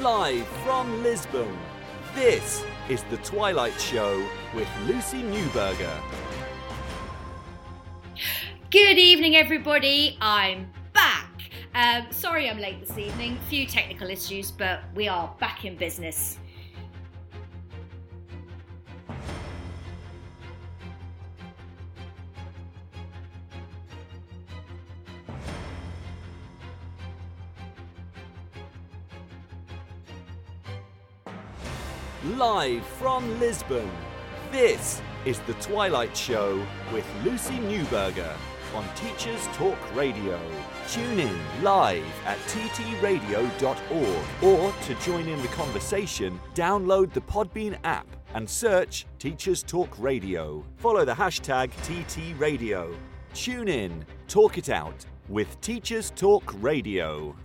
Live from Lisbon, this is The Twilight Show with Lucy Newberger. Good evening, everybody. I'm back. Um, sorry I'm late this evening. Few technical issues, but we are back in business. Live from Lisbon, this is The Twilight Show with Lucy Newberger on Teachers Talk Radio. Tune in live at ttradio.org or to join in the conversation, download the Podbean app and search Teachers Talk Radio. Follow the hashtag TTRadio. Tune in, talk it out with Teachers Talk Radio.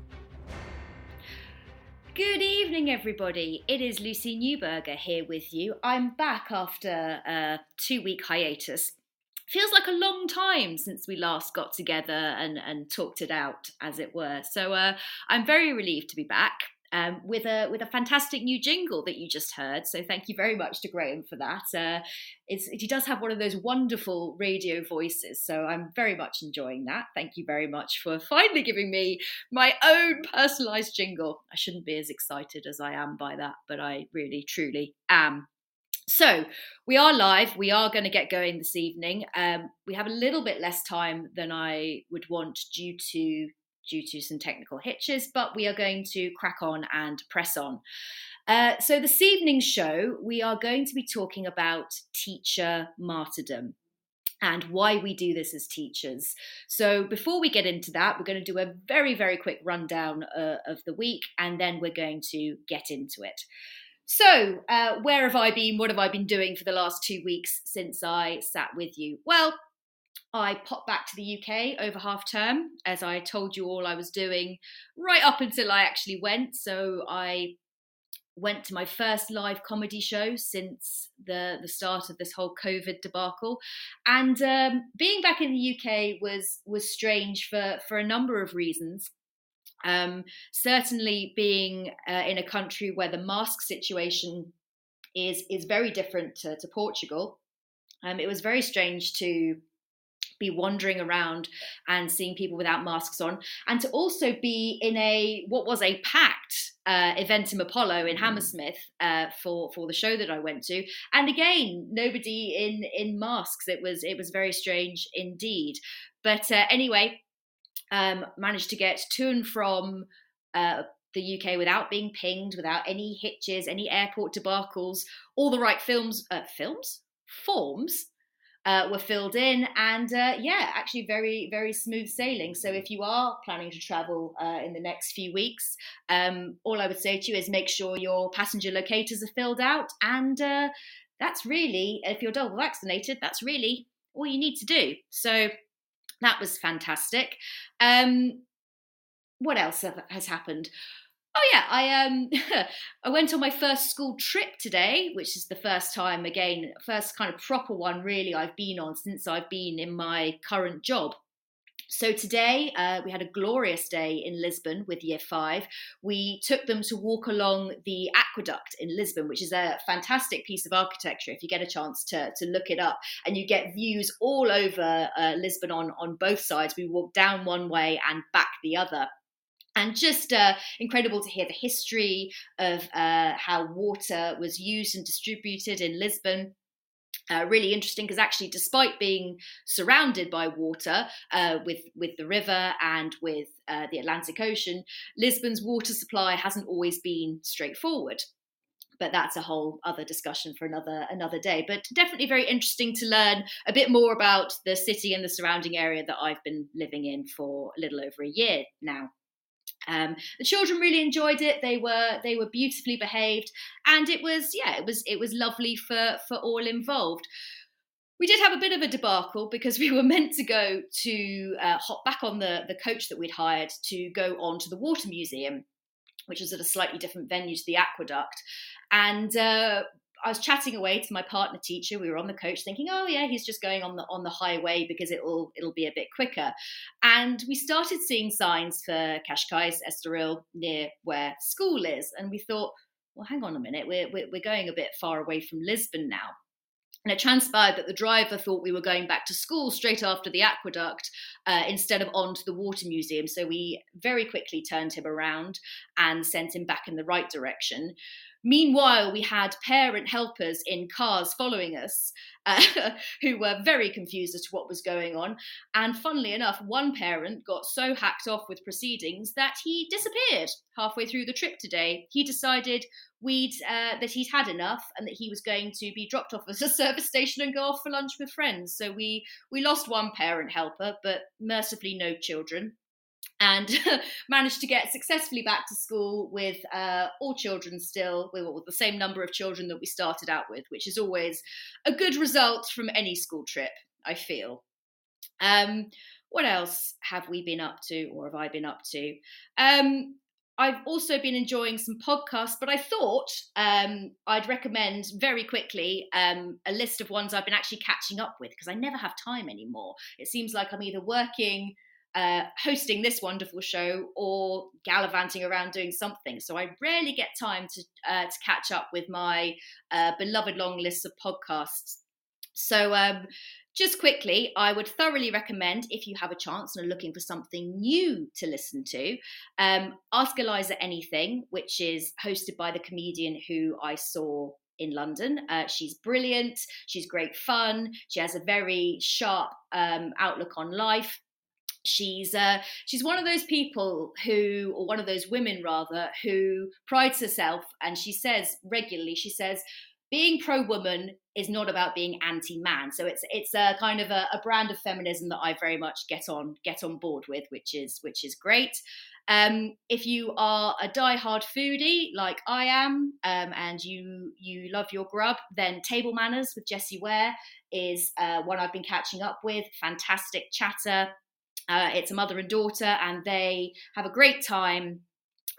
Good evening, everybody. It is Lucy Newberger here with you. I'm back after a two week hiatus. Feels like a long time since we last got together and, and talked it out, as it were. So uh, I'm very relieved to be back um, with a with a fantastic new jingle that you just heard. So thank you very much to Graham for that. Uh, he does have one of those wonderful radio voices, so I'm very much enjoying that. Thank you very much for finally giving me my own personalised jingle. I shouldn't be as excited as I am by that, but I really truly am. So we are live. We are going to get going this evening. Um, we have a little bit less time than I would want due to due to some technical hitches, but we are going to crack on and press on. Uh, so, this evening's show, we are going to be talking about teacher martyrdom and why we do this as teachers. So, before we get into that, we're going to do a very, very quick rundown uh, of the week and then we're going to get into it. So, uh, where have I been? What have I been doing for the last two weeks since I sat with you? Well, I popped back to the UK over half term, as I told you all I was doing right up until I actually went. So I went to my first live comedy show since the the start of this whole COVID debacle, and um, being back in the UK was was strange for for a number of reasons. Um, certainly, being uh, in a country where the mask situation is is very different to, to Portugal, um, it was very strange to be wandering around and seeing people without masks on, and to also be in a what was a packed uh, Eventim Apollo in mm. Hammersmith uh, for for the show that I went to, and again nobody in in masks. It was it was very strange indeed. But uh, anyway, um, managed to get to and from. Uh, the UK without being pinged, without any hitches, any airport debacles, all the right films, uh, films, forms uh, were filled in, and uh, yeah, actually very very smooth sailing. So if you are planning to travel uh, in the next few weeks, um, all I would say to you is make sure your passenger locators are filled out, and uh, that's really if you're double vaccinated, that's really all you need to do. So that was fantastic. Um, what else has happened? Oh yeah, I um I went on my first school trip today, which is the first time again, first kind of proper one really I've been on since I've been in my current job. So today uh, we had a glorious day in Lisbon with Year Five. We took them to walk along the aqueduct in Lisbon, which is a fantastic piece of architecture. If you get a chance to to look it up, and you get views all over uh, Lisbon on on both sides. We walk down one way and back the other and just uh, incredible to hear the history of uh, how water was used and distributed in Lisbon. Uh, really interesting because actually, despite being surrounded by water uh, with with the river and with uh, the Atlantic Ocean, Lisbon's water supply hasn't always been straightforward. But that's a whole other discussion for another another day. But definitely very interesting to learn a bit more about the city and the surrounding area that I've been living in for a little over a year now. Um, the children really enjoyed it. They were they were beautifully behaved, and it was yeah it was it was lovely for for all involved. We did have a bit of a debacle because we were meant to go to uh, hop back on the the coach that we'd hired to go on to the water museum, which was at a slightly different venue to the aqueduct, and. Uh, I was chatting away to my partner teacher. We were on the coach, thinking, "Oh yeah, he's just going on the on the highway because it'll it'll be a bit quicker." And we started seeing signs for Cascais, Estoril, near where school is, and we thought, "Well, hang on a minute, we're we're, we're going a bit far away from Lisbon now." And it transpired that the driver thought we were going back to school straight after the aqueduct uh, instead of on to the water museum. So we very quickly turned him around and sent him back in the right direction. Meanwhile, we had parent helpers in cars following us uh, who were very confused as to what was going on. And funnily enough, one parent got so hacked off with proceedings that he disappeared halfway through the trip today. He decided we'd uh, that he'd had enough and that he was going to be dropped off at a service station and go off for lunch with friends. So we we lost one parent helper, but mercifully no children and managed to get successfully back to school with uh, all children still, with, the same number of children that we started out with, which is always a good result from any school trip, I feel. Um, what else have we been up to, or have I been up to? Um, I've also been enjoying some podcasts, but I thought um, I'd recommend very quickly um, a list of ones I've been actually catching up with because I never have time anymore. It seems like I'm either working uh, hosting this wonderful show or gallivanting around doing something. So I rarely get time to uh, to catch up with my uh, beloved long list of podcasts. So um, just quickly, I would thoroughly recommend if you have a chance and are looking for something new to listen to, um, Ask Eliza Anything, which is hosted by the comedian who I saw in London. Uh, she's brilliant. She's great fun. She has a very sharp um, outlook on life she's uh, she's one of those people who or one of those women rather who prides herself and she says regularly she says being pro woman is not about being anti man so it's it's a kind of a, a, brand of feminism that i very much get on get on board with which is which is great. Um, if you are a die-hard foodie like I am, um, and you you love your grub, then Table Manners with Jessie Ware is uh, one I've been catching up with. Fantastic chatter, uh, it's a mother and daughter, and they have a great time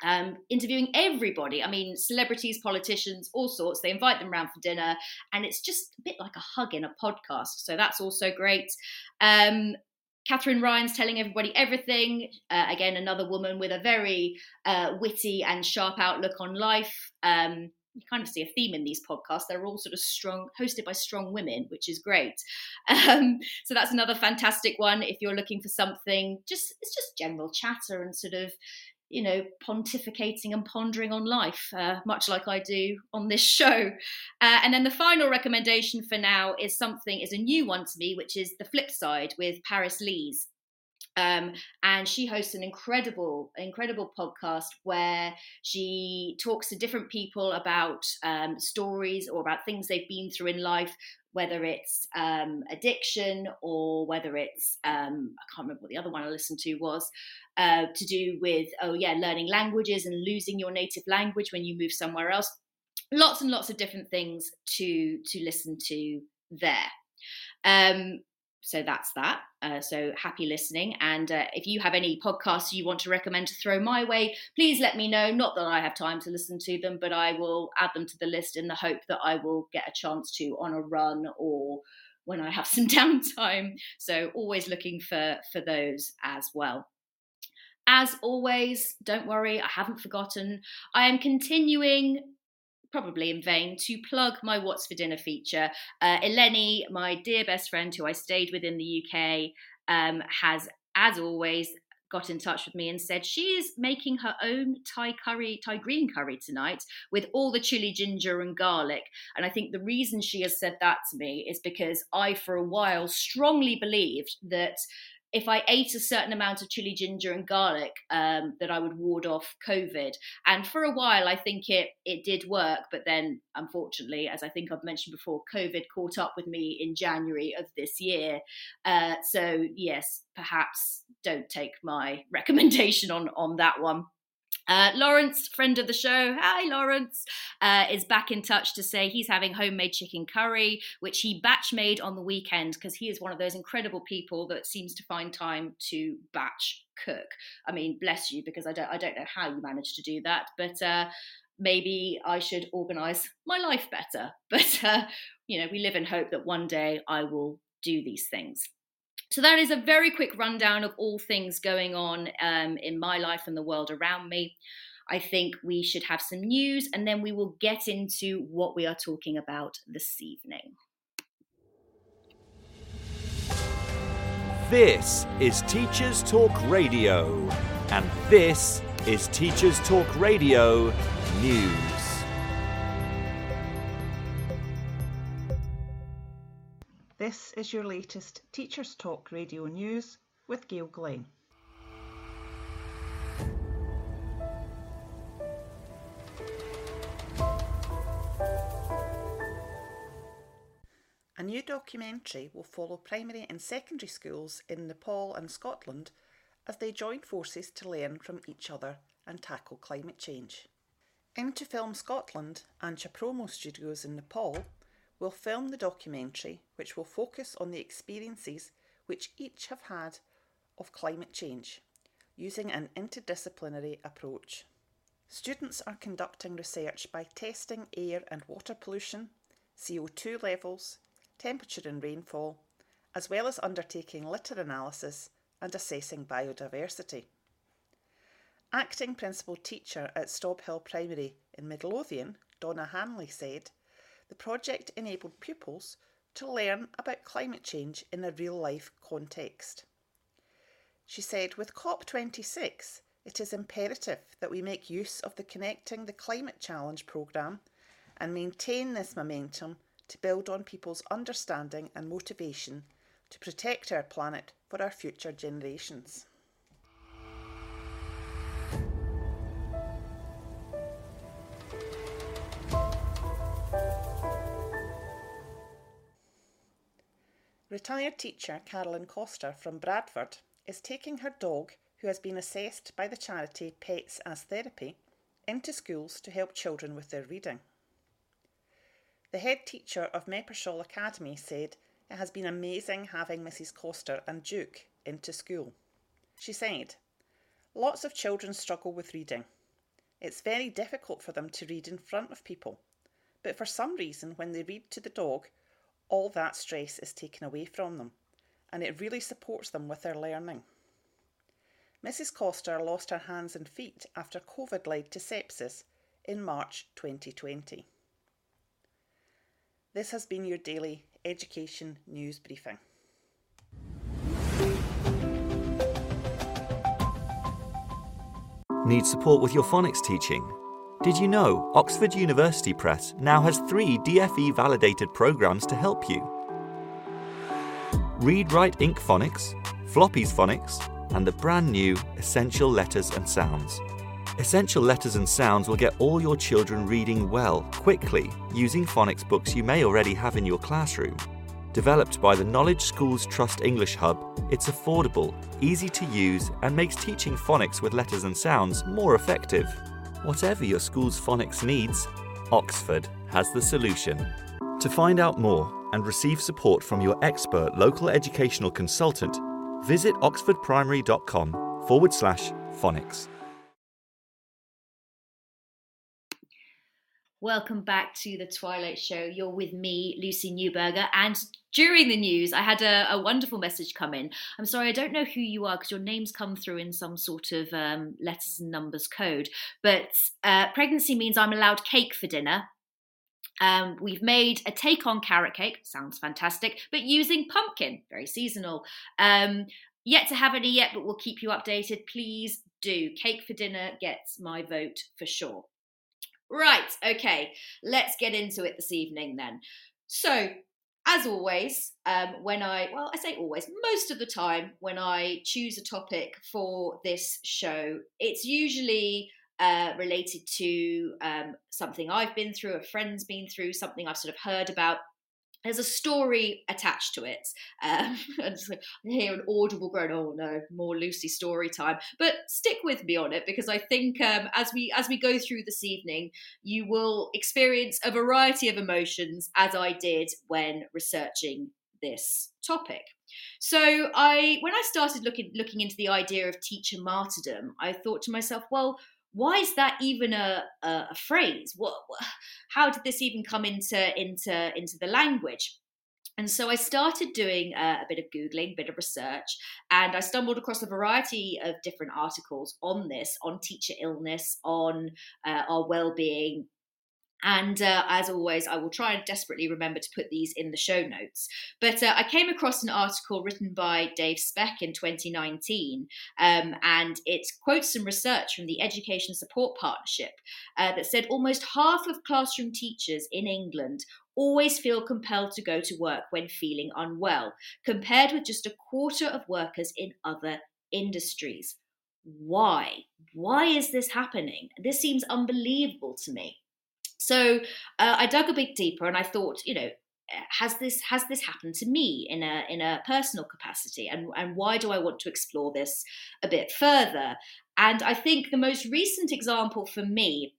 um, interviewing everybody. I mean, celebrities, politicians, all sorts. They invite them around for dinner, and it's just a bit like a hug in a podcast. So that's also great. Um, Katherine Ryan's telling everybody everything. Uh, again, another woman with a very uh, witty and sharp outlook on life. Um, you kind of see a theme in these podcasts. They're all sort of strong, hosted by strong women, which is great. Um, so that's another fantastic one. If you're looking for something, just it's just general chatter and sort of, you know, pontificating and pondering on life, uh, much like I do on this show. Uh, and then the final recommendation for now is something is a new one to me, which is the flip side with Paris Lees. Um, and she hosts an incredible, incredible podcast where she talks to different people about um, stories or about things they've been through in life, whether it's um, addiction or whether it's um, I can't remember what the other one I listened to was uh, to do with oh yeah learning languages and losing your native language when you move somewhere else. Lots and lots of different things to to listen to there. Um, so that's that. Uh, so happy listening. And uh, if you have any podcasts you want to recommend to throw my way, please let me know. Not that I have time to listen to them, but I will add them to the list in the hope that I will get a chance to on a run or when I have some downtime. So always looking for for those as well. As always, don't worry, I haven't forgotten. I am continuing probably in vain, to plug my What's for Dinner feature. Uh, Eleni, my dear best friend who I stayed with in the UK, um, has, as always, got in touch with me and said she is making her own Thai curry, Thai green curry tonight with all the chili, ginger, and garlic. And I think the reason she has said that to me is because I, for a while, strongly believed that if I ate a certain amount of chili, ginger, and garlic, um, that I would ward off COVID. And for a while, I think it it did work, but then, unfortunately, as I think I've mentioned before, COVID caught up with me in January of this year. Uh, so yes, perhaps don't take my recommendation on on that one. Uh, Lawrence, friend of the show, hi Lawrence, uh, is back in touch to say he's having homemade chicken curry, which he batch made on the weekend because he is one of those incredible people that seems to find time to batch cook. I mean, bless you, because I don't, I don't know how you manage to do that, but uh, maybe I should organise my life better. But, uh, you know, we live in hope that one day I will do these things. So, that is a very quick rundown of all things going on um, in my life and the world around me. I think we should have some news and then we will get into what we are talking about this evening. This is Teachers Talk Radio, and this is Teachers Talk Radio News. This is your latest Teachers Talk Radio News with Gail Glenn. A new documentary will follow primary and secondary schools in Nepal and Scotland as they join forces to learn from each other and tackle climate change. Into Film Scotland and Chapromo Studios in Nepal will film the documentary, which will focus on the experiences which each have had of climate change, using an interdisciplinary approach. Students are conducting research by testing air and water pollution, CO2 levels, temperature and rainfall, as well as undertaking litter analysis and assessing biodiversity. Acting Principal Teacher at Stobhill Primary in Midlothian, Donna Hanley said, the project enabled pupils to learn about climate change in a real life context. She said, with COP26, it is imperative that we make use of the Connecting the Climate Challenge programme and maintain this momentum to build on people's understanding and motivation to protect our planet for our future generations. Retired teacher Carolyn Coster from Bradford is taking her dog, who has been assessed by the charity Pets as Therapy, into schools to help children with their reading. The head teacher of Meppershall Academy said it has been amazing having Mrs. Coster and Duke into school. She said, Lots of children struggle with reading. It's very difficult for them to read in front of people, but for some reason, when they read to the dog, all that stress is taken away from them, and it really supports them with their learning. Mrs. Coster lost her hands and feet after COVID led to sepsis in March 2020. This has been your daily education news briefing. Need support with your phonics teaching? Did you know Oxford University Press now has three DFE validated programs to help you? Read Write Inc Phonics, Floppy's Phonics, and the brand new Essential Letters and Sounds. Essential Letters and Sounds will get all your children reading well, quickly, using phonics books you may already have in your classroom. Developed by the Knowledge Schools Trust English Hub, it's affordable, easy to use, and makes teaching phonics with letters and sounds more effective. Whatever your school's phonics needs, Oxford has the solution. To find out more and receive support from your expert local educational consultant, visit oxfordprimary.com forward slash phonics. Welcome back to the Twilight Show. You're with me, Lucy Newberger, and during the news, I had a, a wonderful message come in. I'm sorry, I don't know who you are because your name's come through in some sort of um, letters and numbers code. But uh, pregnancy means I'm allowed cake for dinner. Um, we've made a take on carrot cake, sounds fantastic, but using pumpkin, very seasonal. Um, yet to have any yet, but we'll keep you updated. Please do. Cake for dinner gets my vote for sure. Right, okay, let's get into it this evening then. So, as always, um, when I, well, I say always, most of the time when I choose a topic for this show, it's usually uh, related to um, something I've been through, a friend's been through, something I've sort of heard about, there's a story attached to it. Um, I hear an audible groan. Oh no, more Lucy story time. But stick with me on it because I think um, as we as we go through this evening, you will experience a variety of emotions as I did when researching this topic. So I when I started looking looking into the idea of teacher martyrdom, I thought to myself, well, why is that even a, a, a phrase? What, what, how did this even come into into into the language? And so I started doing uh, a bit of Googling, a bit of research, and I stumbled across a variety of different articles on this, on teacher illness, on uh, our well-being, and uh, as always, I will try and desperately remember to put these in the show notes. But uh, I came across an article written by Dave Speck in 2019, um, and it quotes some research from the Education Support Partnership uh, that said almost half of classroom teachers in England always feel compelled to go to work when feeling unwell, compared with just a quarter of workers in other industries. Why? Why is this happening? This seems unbelievable to me. So uh, I dug a bit deeper and I thought, you know, has this has this happened to me in a in a personal capacity? And and why do I want to explore this a bit further? And I think the most recent example for me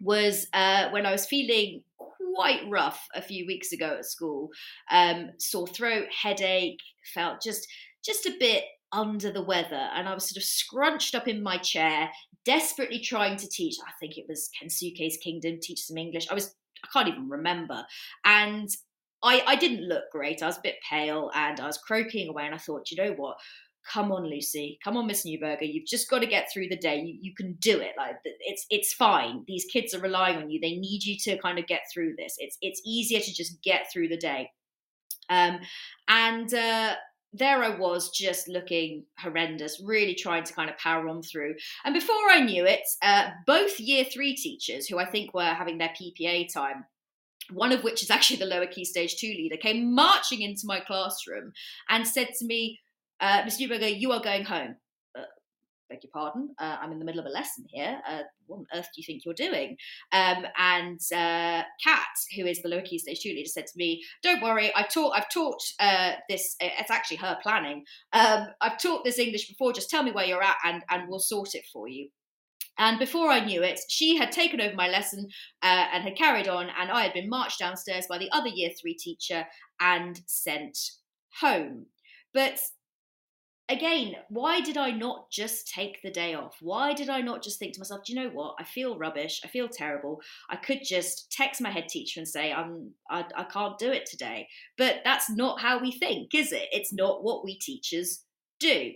was uh, when I was feeling quite rough a few weeks ago at school um, sore throat headache felt just just a bit under the weather and I was sort of scrunched up in my chair, desperately trying to teach. I think it was Kensuke's Kingdom, teach some English. I was, I can't even remember. And I, I didn't look great. I was a bit pale and I was croaking away. And I thought, you know what? Come on, Lucy. Come on, Miss Newberger. You've just got to get through the day. You, you can do it. Like it's it's fine. These kids are relying on you. They need you to kind of get through this. It's it's easier to just get through the day. Um, and uh, there I was just looking horrendous, really trying to kind of power on through. And before I knew it, uh, both year three teachers, who I think were having their PPA time, one of which is actually the lower key stage two leader, came marching into my classroom and said to me, uh, Ms. Newberger, you are going home beg your pardon, uh, I'm in the middle of a lesson here. Uh, what on earth do you think you're doing? Um, and uh, Kat, who is the lower key stage two leader, said to me, "Don't worry, I've taught. I've taught uh, this. It's actually her planning. Um, I've taught this English before. Just tell me where you're at, and and we'll sort it for you." And before I knew it, she had taken over my lesson uh, and had carried on, and I had been marched downstairs by the other year three teacher and sent home. But again, why did I not just take the day off? Why did I not just think to myself, do you know what? I feel rubbish. I feel terrible. I could just text my head teacher and say, I'm, I, I can't do it today. But that's not how we think, is it? It's not what we teachers do.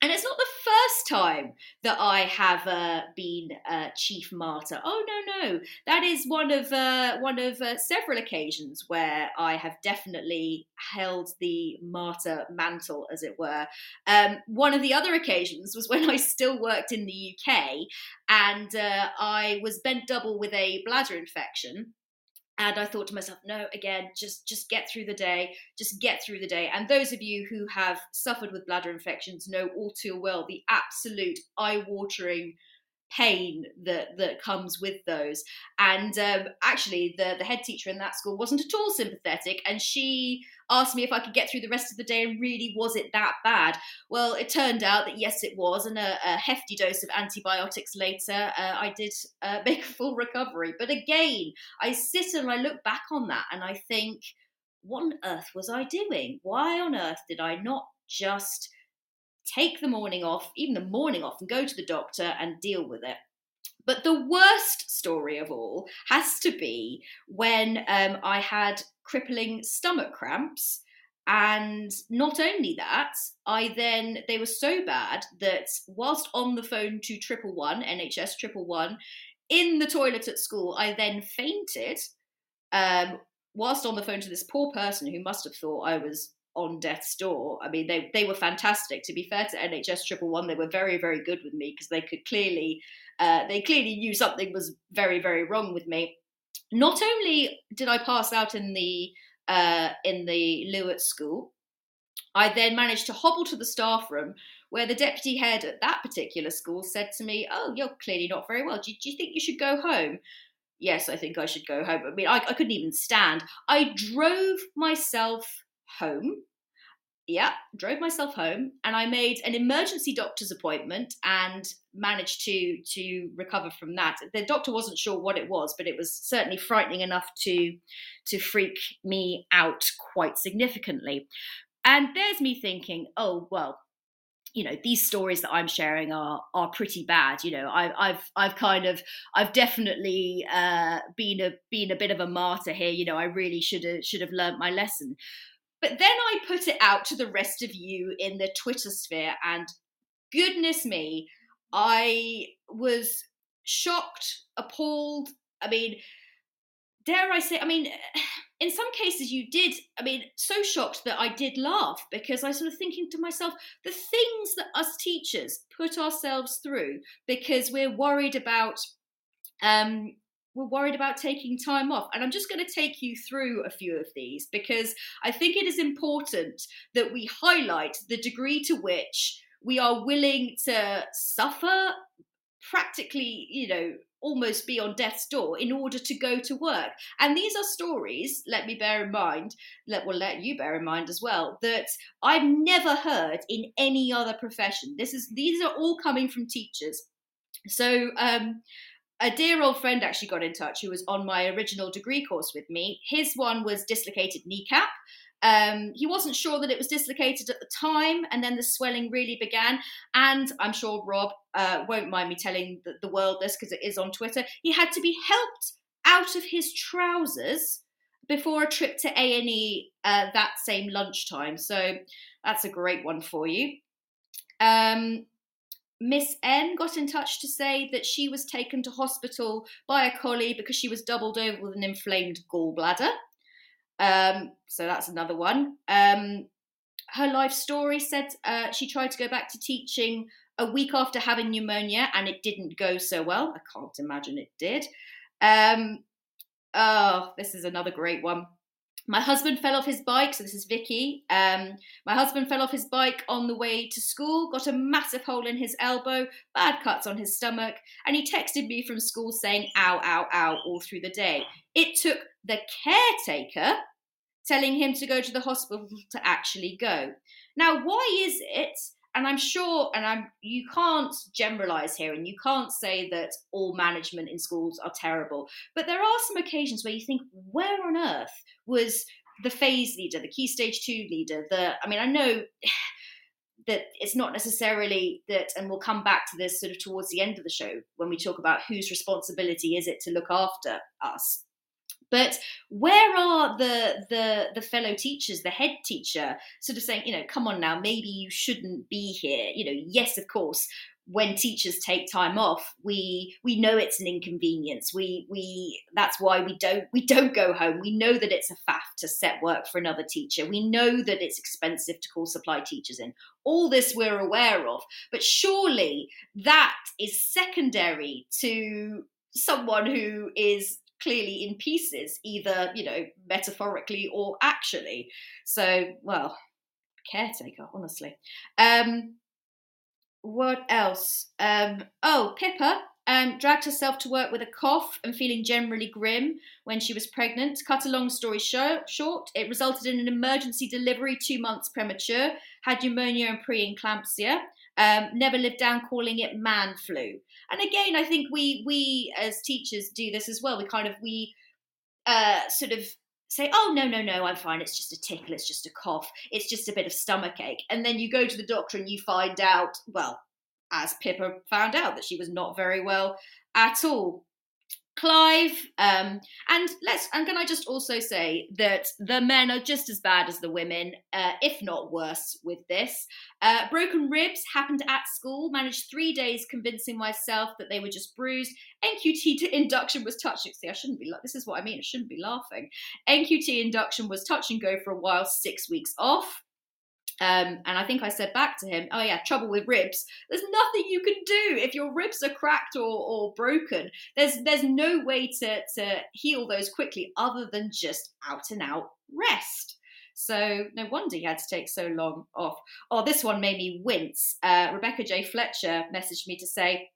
And it's not the first time that I have uh, been uh, chief martyr. Oh no, no, that is one of uh, one of uh, several occasions where I have definitely held the martyr mantle, as it were. Um, one of the other occasions was when I still worked in the UK, and uh, I was bent double with a bladder infection and i thought to myself no again just just get through the day just get through the day. And those of you who have suffered with bladder infections know all too well the absolute eye-watering pain that that comes with those. And um, actually the the head teacher in that school wasn't at all sympathetic and she asked me if I could get through the rest of the day and really was it that bad? Well it turned out that yes it was and a, a hefty dose of antibiotics later uh, I did uh, make a full recovery. But again I sit and I look back on that and I think what on earth was I doing? Why on earth did I not just take the morning off, even the morning off, and go to the doctor and deal with it. But the worst story of all has to be when um, I had crippling stomach cramps. And not only that, I then, they were so bad that whilst on the phone to triple one, NHS triple one, in the toilet at school, I then fainted um, whilst on the phone to this poor person who must have thought I was on death's door. I mean, they they were fantastic. To be fair to NHS Triple One, they were very very good with me because they could clearly uh, they clearly knew something was very very wrong with me. Not only did I pass out in the uh, in the loo at school, I then managed to hobble to the staff room where the deputy head at that particular school said to me, "Oh, you're clearly not very well. Do, do you think you should go home?" Yes, I think I should go home. I mean, I, I couldn't even stand. I drove myself home yeah, drove myself home and I made an emergency doctor's appointment and managed to to recover from that. The doctor wasn't sure what it was, but it was certainly frightening enough to to freak me out quite significantly. And there's me thinking, oh well, you know these stories that I'm sharing are are pretty bad. You know, I, I've I've kind of I've definitely uh, been a been a bit of a martyr here. You know, I really should have should have learnt my lesson. But then I put it out to the rest of you in the Twitter sphere, and goodness me, I was shocked, appalled. I mean, dare I say, I mean, in some cases you did, I mean, so shocked that I did laugh because I sort of thinking to myself, the things that us teachers put ourselves through because we're worried about um we're worried about taking time off. And I'm just going to take you through a few of these because I think it is important that we highlight the degree to which we are willing to suffer practically, you know, almost be on death's door in order to go to work. And these are stories, let me bear in mind, let will let you bear in mind as well, that I've never heard in any other profession. This is these are all coming from teachers. So um a dear old friend actually got in touch who was on my original degree course with me. His one was dislocated kneecap. Um, he wasn't sure that it was dislocated at the time, and then the swelling really began. And I'm sure Rob uh, won't mind me telling the, the world this because it is on Twitter. He had to be helped out of his trousers before a trip to A and E uh, that same lunchtime. So that's a great one for you. Um, Miss N got in touch to say that she was taken to hospital by a collie because she was doubled over with an inflamed gallbladder. Um, so that's another one. Um, her life story said uh, she tried to go back to teaching a week after having pneumonia and it didn't go so well. I can't imagine it did. Um, oh, this is another great one. My husband fell off his bike, so this is Vicky. Um, my husband fell off his bike on the way to school, got a massive hole in his elbow, bad cuts on his stomach, and he texted me from school saying ow, ow, ow all through the day. It took the caretaker telling him to go to the hospital to actually go. Now, why is it? And I'm sure, and I'm you can't generalize here, and you can't say that all management in schools are terrible. But there are some occasions where you think, where on earth was the phase leader, the key stage two leader? The I mean, I know that it's not necessarily that, and we'll come back to this sort of towards the end of the show when we talk about whose responsibility is it to look after us. But where are the the the fellow teachers, the head teacher, sort of saying, you know, come on now, maybe you shouldn't be here. You know, yes, of course, when teachers take time off we we know it's an inconvenience. We we that's why we don't we don't go home. We know that it's a faff to set work for another teacher. We know that it's expensive to call supply teachers in. All this we're aware of. But surely that is secondary to someone who is clearly in pieces, either, you know, metaphorically or actually. So, well, caretaker, honestly. Um, what else? Um, oh, Pippa um, dragged herself to work with a cough and feeling generally grim when she was pregnant. Cut a long story short, short, it resulted in an emergency delivery two months premature, had pneumonia and pre-eclampsia. Um, never lived down calling it man flu. And again, I think we we as teachers do this as well. We kind of we uh, sort of say, oh no no no, I'm fine. It's just a tickle. It's just a cough. It's just a bit of stomach ache. And then you go to the doctor and you find out, well, as Pippa found out, that she was not very well at all. Clive, um, and let's. And can I just also say that the men are just as bad as the women, uh, if not worse, with this. Uh, broken ribs happened at school. Managed three days convincing myself that they were just bruised. NQT to induction was touch. See, I shouldn't be. This is what I mean. I shouldn't be laughing. NQT induction was touch and go for a while. Six weeks off. Um, and I think I said back to him, "Oh yeah, trouble with ribs. There's nothing you can do if your ribs are cracked or, or broken. There's there's no way to to heal those quickly other than just out and out rest." So no wonder he had to take so long off. Oh, this one made me wince. Uh, Rebecca J. Fletcher messaged me to say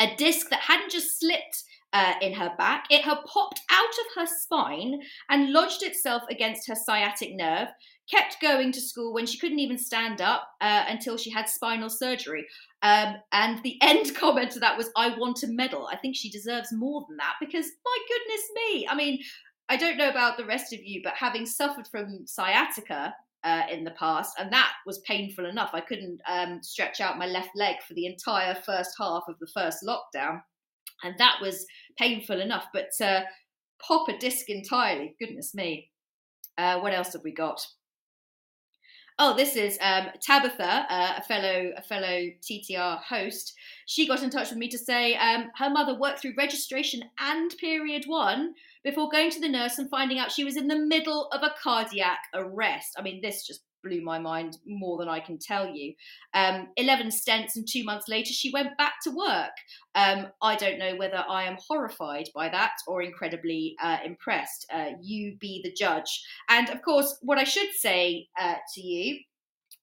a disc that hadn't just slipped uh, in her back. It had popped out of her spine and lodged itself against her sciatic nerve kept going to school when she couldn't even stand up uh, until she had spinal surgery. Um, and the end comment to that was, I want a medal. I think she deserves more than that because, my goodness me. I mean, I don't know about the rest of you, but having suffered from sciatica, uh, in the past, and that was painful enough. I couldn't um, stretch out my left leg for the entire first half of the first lockdown, and that was painful enough. But uh, pop a disc entirely, goodness me. Uh, what else have we got? Oh, this is um, Tabitha, uh, a fellow a fellow TTR host. She got in touch with me to say um, her mother worked through registration and period one before going to the nurse and finding out she was in the middle of a cardiac arrest. I mean, this just blew my mind more than I can tell you. Um, 11 stents, and two months later, she went back to work. Um, I don't know whether I am horrified by that or incredibly uh, impressed. Uh, you be the judge. And of course, what I should say uh, to you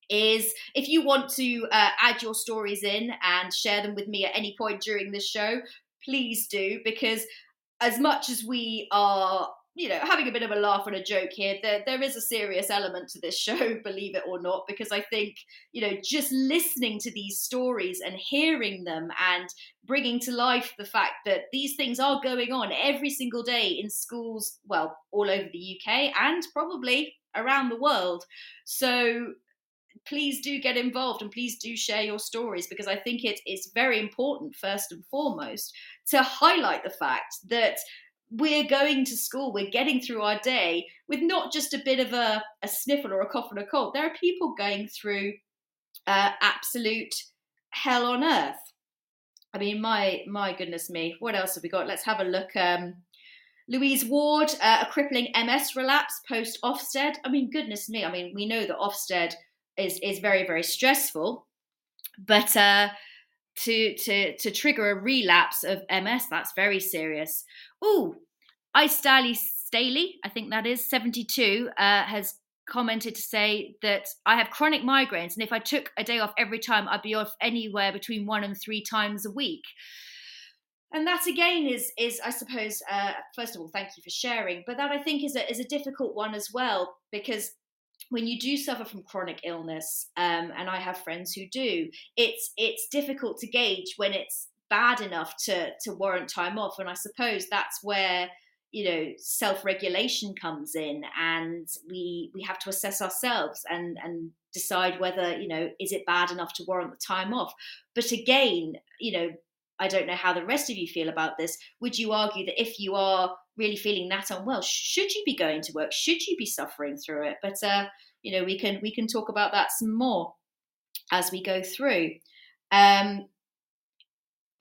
is if you want to uh, add your stories in and share them with me at any point during this show, please do, because as much as we are you know, having a bit of a laugh and a joke here, there, there is a serious element to this show, believe it or not, because I think, you know, just listening to these stories and hearing them and bringing to life the fact that these things are going on every single day in schools, well, all over the UK and probably around the world. So please do get involved and please do share your stories because I think it is very important, first and foremost, to highlight the fact that we're going to school, we're getting through our day with not just a bit of a, a sniffle or a cough and a cold. There are people going through uh, absolute hell on earth. I mean, my my goodness me, what else have we got? Let's have a look. Um, Louise Ward, uh, a crippling MS relapse post Ofsted. I mean, goodness me. I mean, we know that Ofsted is is very very stressful, but uh, to to to trigger a relapse of MS, that's very serious. Oh, Ice Staley Staley, I think that is 72, uh, has commented to say that I have chronic migraines, and if I took a day off every time, I'd be off anywhere between one and three times a week. And that again is is I suppose uh, first of all, thank you for sharing, but that I think is a is a difficult one as well because when you do suffer from chronic illness, um, and I have friends who do, it's it's difficult to gauge when it's bad enough to to warrant time off, and I suppose that's where you know self-regulation comes in and we we have to assess ourselves and and decide whether you know is it bad enough to warrant the time off? But again you know i don't know how the rest of you feel about this. Would you argue that if you are really feeling that unwell should you be going to work? Should you be suffering through it? But uh you know we can we can talk about that some more as we go through. Um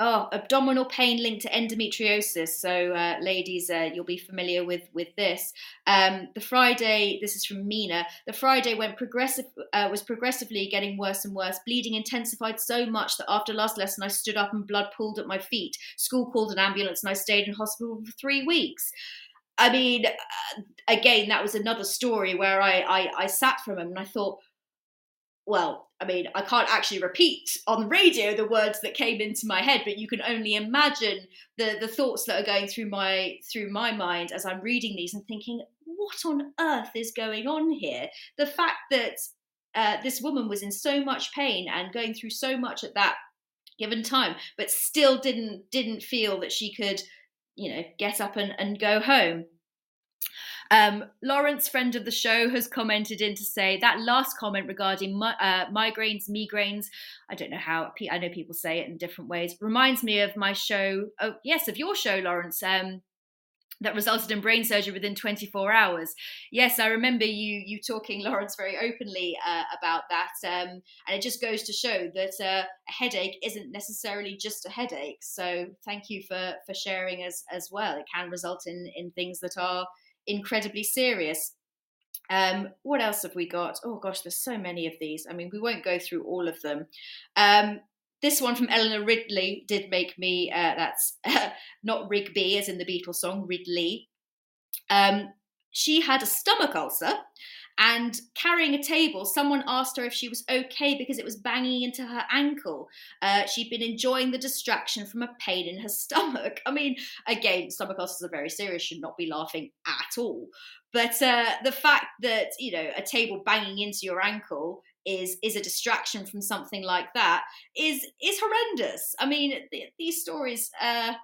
Oh, abdominal pain linked to endometriosis. So, uh, ladies, uh, you'll be familiar with with this. Um, the Friday, this is from Mina. The Friday when progressive uh, was progressively getting worse and worse. Bleeding intensified so much that after last lesson, I stood up and blood pooled at my feet. School called an ambulance, and I stayed in hospital for three weeks. I mean, uh, again, that was another story where I I, I sat from him and I thought, well, I mean, I can't actually repeat on radio the words that came into my head, but you can only imagine the the thoughts that are going through my through my mind as I'm reading these and thinking, what on earth is going on here? The fact that uh, this woman was in so much pain and going through so much at that given time, but still didn't didn't feel that she could, you know, get up and, and go home. Um, Lawrence, friend of the show, has commented in to say that last comment regarding mi- uh, migraines, migraines. I don't know how I know people say it in different ways. Reminds me of my show. Oh, yes, of your show, Lawrence. Um, that resulted in brain surgery within 24 hours. Yes, I remember you you talking, Lawrence, very openly uh, about that, um, and it just goes to show that uh, a headache isn't necessarily just a headache. So thank you for for sharing as as well. It can result in in things that are incredibly serious. Um, what else have we got? Oh gosh, there's so many of these. I mean, we won't go through all of them. Um, this one from Eleanor Ridley did make me, uh, that's not Rigby as in the Beatles song, Ridley. Um, she had a stomach ulcer and carrying a table, someone asked her if she was okay because it was banging into her ankle. Uh, she'd been enjoying the distraction from a pain in her stomach. I mean, again, stomach ulcers are very serious, should not be laughing at all. But uh, the fact that, you know, a table banging into your ankle is is a distraction from something like that is is horrendous. I mean, th- these stories uh,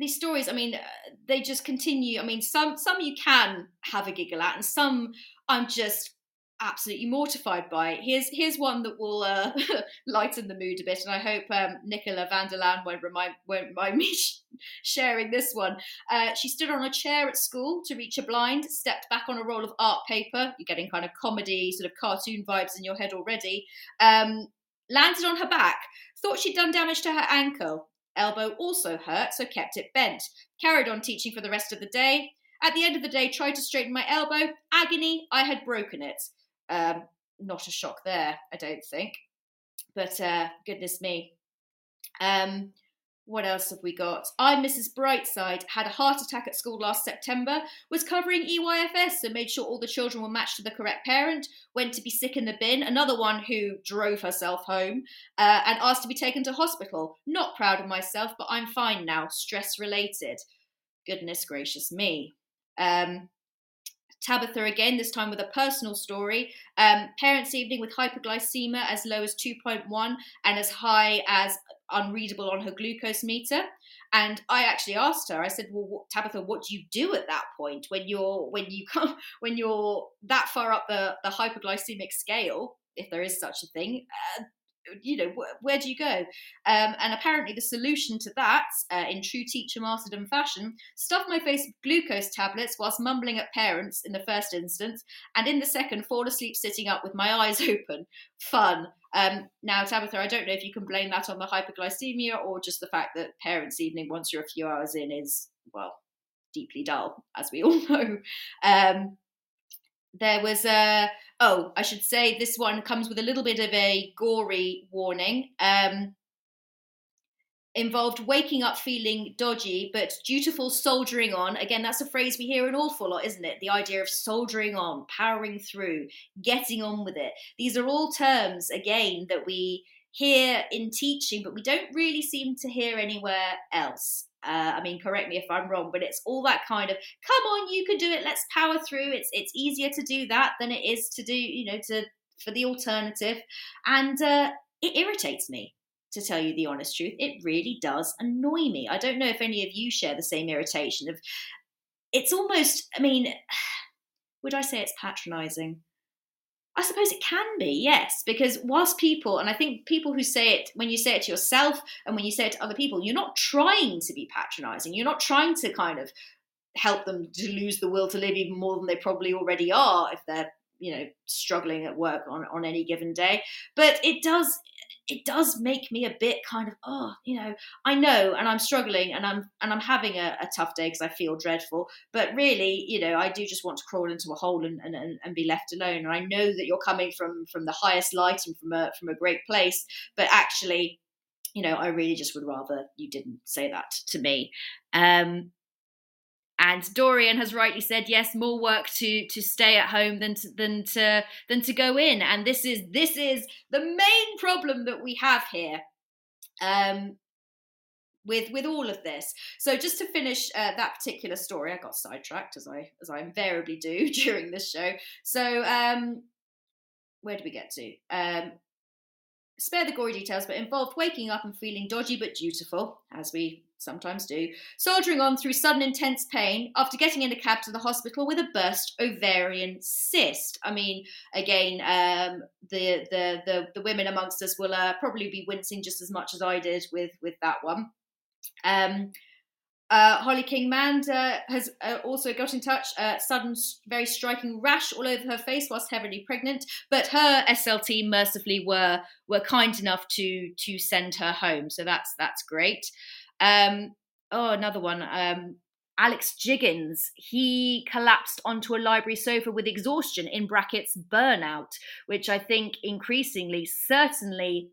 these stories i mean they just continue i mean some some you can have a giggle at and some i'm just absolutely mortified by. Here's here's one that will uh, lighten the mood a bit, and I hope um, Nicola van der Laan won't remind won't mind me sharing this one. Uh, she stood on a chair at school to reach a blind, stepped back on a roll of art paper. You're getting kind of comedy, sort of cartoon vibes in your head already. Um, landed on her back. Thought she'd done damage to her ankle. Elbow also hurt, so kept it bent. Carried on teaching for the rest of the day. At the end of the day, tried to straighten my elbow. Agony, I had broken it. Um, not a shock there, I don't think. But uh, goodness me. Um, what else have we got? I, Mrs. Brightside, had a heart attack at school last September, was covering EYFS, so made sure all the children were matched to the correct parent, went to be sick in the bin, another one who drove herself home, uh, and asked to be taken to hospital. Not proud of myself, but I'm fine now, stress related. Goodness gracious me. Um, Tabitha again, this time with a personal story. Um, parents' evening with hyperglycemia as low as 2.1 and as high as unreadable on her glucose meter. And I actually asked her. I said, "Well, what, Tabitha, what do you do at that point when you're when you come when you're that far up the the hyperglycemic scale, if there is such a thing? Uh, you know, wh- where do you go? Um, and apparently, the solution to that, uh, in true teacher martyrdom fashion, stuff my face with glucose tablets whilst mumbling at parents in the first instance, and in the second, fall asleep sitting up with my eyes open. Fun. Um, now, Tabitha, I don't know if you can blame that on the hyperglycemia or just the fact that parents' evening, once you're a few hours in, is, well, deeply dull, as we all know. Um, there was a oh i should say this one comes with a little bit of a gory warning um involved waking up feeling dodgy but dutiful soldiering on. Again that's a phrase we hear an awful lot isn't it? The idea of soldiering on powering through getting on with it. These are all terms again that we hear in teaching but we don't really seem to hear anywhere else uh, I mean, correct me if I'm wrong, but it's all that kind of come on, you can do it. Let's power through. It's it's easier to do that than it is to do, you know, to for the alternative, and uh, it irritates me to tell you the honest truth. It really does annoy me. I don't know if any of you share the same irritation of. It's almost. I mean, would I say it's patronising? I suppose it can be, yes, because whilst people, and I think people who say it, when you say it to yourself and when you say it to other people, you're not trying to be patronizing. You're not trying to kind of help them to lose the will to live even more than they probably already are if they're, you know, struggling at work on, on any given day. But it does, it does make me a bit kind of oh you know i know and i'm struggling and i'm and i'm having a, a tough day because i feel dreadful but really you know i do just want to crawl into a hole and, and, and be left alone and i know that you're coming from from the highest light and from a from a great place but actually you know i really just would rather you didn't say that to me. Um and Dorian has rightly said, yes, more work to to stay at home than to, than to than to go in. And this is this is the main problem that we have here. Um, with with all of this. So just to finish uh, that particular story, I got sidetracked as I as I invariably do during this show. So um, where do we get to? Um, spare the gory details, but involved waking up and feeling dodgy but dutiful, as we sometimes do, soldiering on through sudden intense pain after getting in a cab to the hospital with a burst ovarian cyst. I mean, again, um, the, the, the the women amongst us will uh, probably be wincing just as much as I did with with that one. Um, uh, Holly King Mand uh, has uh, also got in touch. Uh, sudden, very striking rash all over her face whilst heavily pregnant, but her SLT mercifully were were kind enough to to send her home. So that's that's great. Um, oh, another one. Um, Alec Jiggins, he collapsed onto a library sofa with exhaustion, in brackets, burnout, which I think increasingly, certainly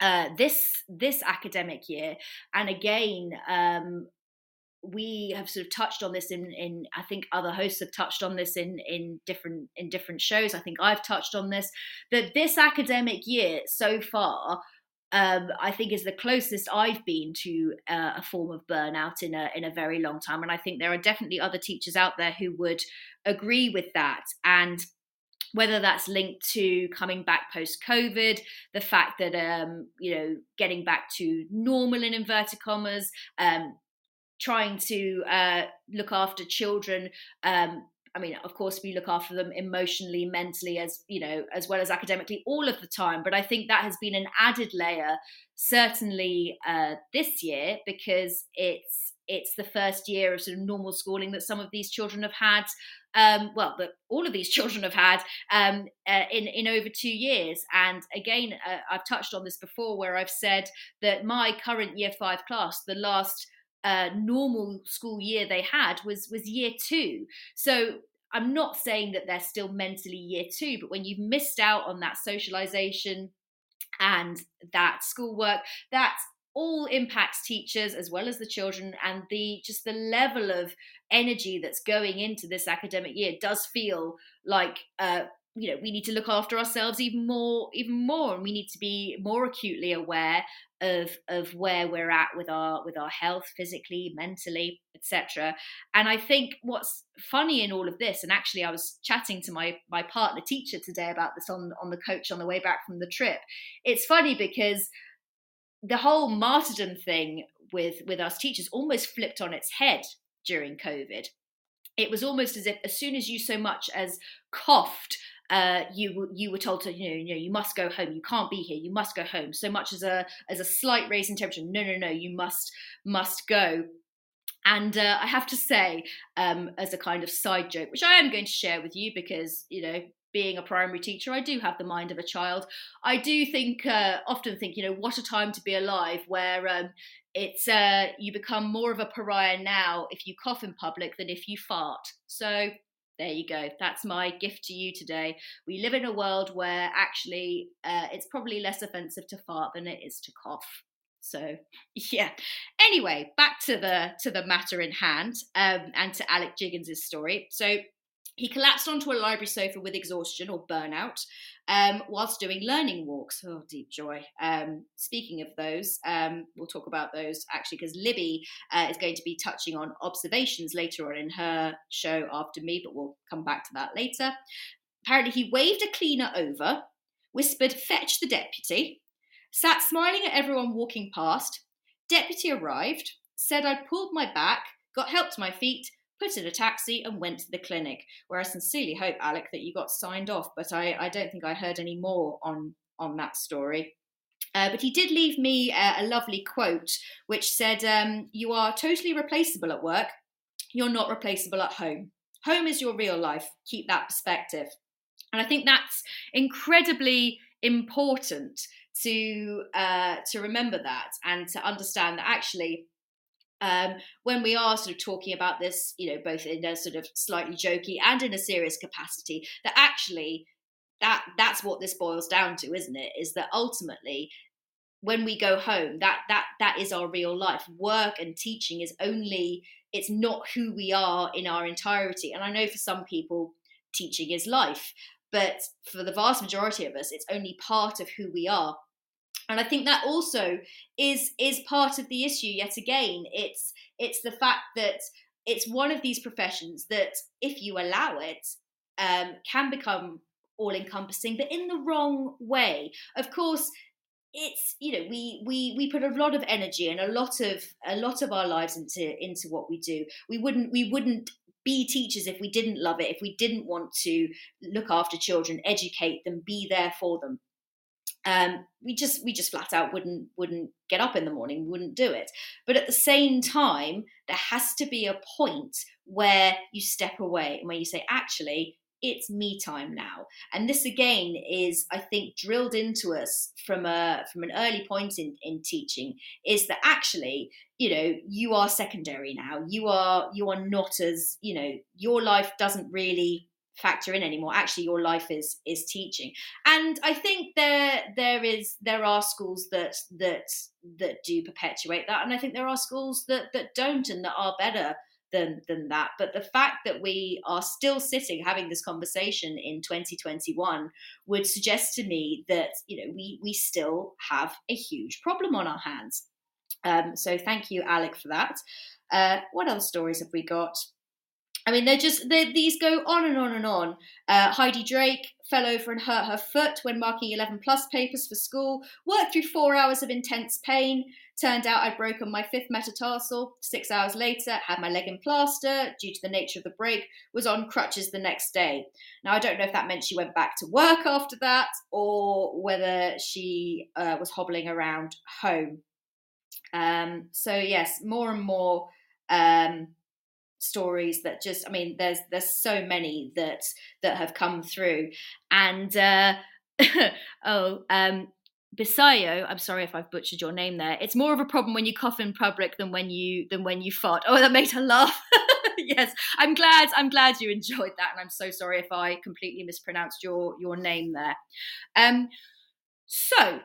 uh, this this academic year, and again, um, we have sort of touched on this in in I think other hosts have touched on this in in different in different shows. I think I've touched on this that this academic year so far um, I think is the closest I've been to uh, a form of burnout in a in a very long time, and I think there are definitely other teachers out there who would agree with that. And whether that's linked to coming back post COVID, the fact that um, you know getting back to normal in inverted commas, um, trying to uh, look after children um, I mean, of course, we look after them emotionally, mentally, as you know, as well as academically, all of the time. But I think that has been an added layer, certainly uh, this year, because it's it's the first year of sort of normal schooling that some of these children have had. Um, well, that all of these children have had um, uh, in in over two years. And again, uh, I've touched on this before, where I've said that my current year five class, the last uh, normal school year they had was was year two. So I'm not saying that they're still mentally year two, but when you've missed out on that socialization and that schoolwork, that all impacts teachers as well as the children and the just the level of energy that's going into this academic year does feel like uh, you know we need to look after ourselves even more even more and we need to be more acutely aware of of where we're at with our with our health physically mentally etc and i think what's funny in all of this and actually i was chatting to my my partner teacher today about this on on the coach on the way back from the trip. It's funny because the whole martyrdom thing with with us teachers almost flipped on its head during covid. It was almost as if as soon as you so much as coughed uh, you you were told to you know, you know you must go home you can't be here you must go home so much as a as a slight raise in temperature no no no you must must go and uh, I have to say, um, as a kind of side joke, which I am going to share with you because, you know, being a primary teacher, I do have the mind of a child. I do think, uh, often think, you know, what a time to be alive where um, it's uh, you become more of a pariah now if you cough in public than if you fart. So there you go. That's my gift to you today. We live in a world where actually uh, it's probably less offensive to fart than it is to cough. So yeah. Anyway, back to the to the matter in hand um, and to Alec Jiggins's story. So he collapsed onto a library sofa with exhaustion or burnout um, whilst doing learning walks. Oh, deep joy. Um, speaking of those, um, we'll talk about those actually because Libby uh, is going to be touching on observations later on in her show after me, but we'll come back to that later. Apparently, he waved a cleaner over, whispered, Fetch the deputy, sat smiling at everyone walking past. Deputy arrived, said I'd pulled my back, got help to my feet, put in a taxi and went to the clinic, where I sincerely hope, Alec, that you got signed off, but I, I don't think I heard any more on, on that story. Uh, but he did leave me a, a lovely quote, which said, um, You are totally replaceable at work, you're not replaceable at home. Home is your real life. Keep that perspective. And I think that's incredibly important to uh, to remember that and to understand that actually um, when we are sort of talking about this, you know, both in a sort of slightly jokey and in a serious capacity, that actually that that's what this boils down to, isn't it? Is that ultimately when we go home, that that that is our real life. Work and teaching is only it's not who we are in our entirety. And I know for some people, teaching is life, but for the vast majority of us, it's only part of who we are and i think that also is is part of the issue yet again. It's it's the fact that it's one of these professions that if you allow it um, can become all encompassing but in the wrong way. Of course it's you know we we we put a lot of energy and a lot of a lot of our lives into into what we do. We wouldn't we wouldn't be teachers if we didn't love it if we didn't want to look after children educate them be there for them um, we just we just flat out wouldn't wouldn't get up in the morning wouldn't do it. But at the same time there has to be a point where you step away and where you say actually it's me time now. And this again is i think drilled into us from a from an early point in in teaching is that actually you know you are secondary now. You are you are not as you know your life doesn't really factor in anymore. Actually your life is is teaching. And i think there there is there are schools that that that do perpetuate that. And i think there are schools that that don't and that are better than than that. But the fact that we are still sitting having this conversation in 2021 would suggest to me that you know we we still have a huge problem on our hands. Um, so thank you alec for that. Uh, what other stories have we got I mean, they're just they, these go on and on and on. Uh, Heidi Drake fell over and hurt her foot when marking 11 plus papers for school. Worked through four hours of intense pain. Turned out I'd broken my fifth metatarsal. Six hours later, had my leg in plaster due to the nature of the break. Was on crutches the next day. Now I don't know if that meant she went back to work after that or whether she uh, was hobbling around home. Um, so yes, more and more. Um, stories that just i mean there's there's so many that that have come through and uh oh um Bisayo, I'm sorry if I've butchered your name there. It's more of a problem when you cough in public than when you than when you fart. Oh, that made her laugh. yes, I'm glad. I'm glad you enjoyed that, and I'm so sorry if I completely mispronounced your your name there. Um, so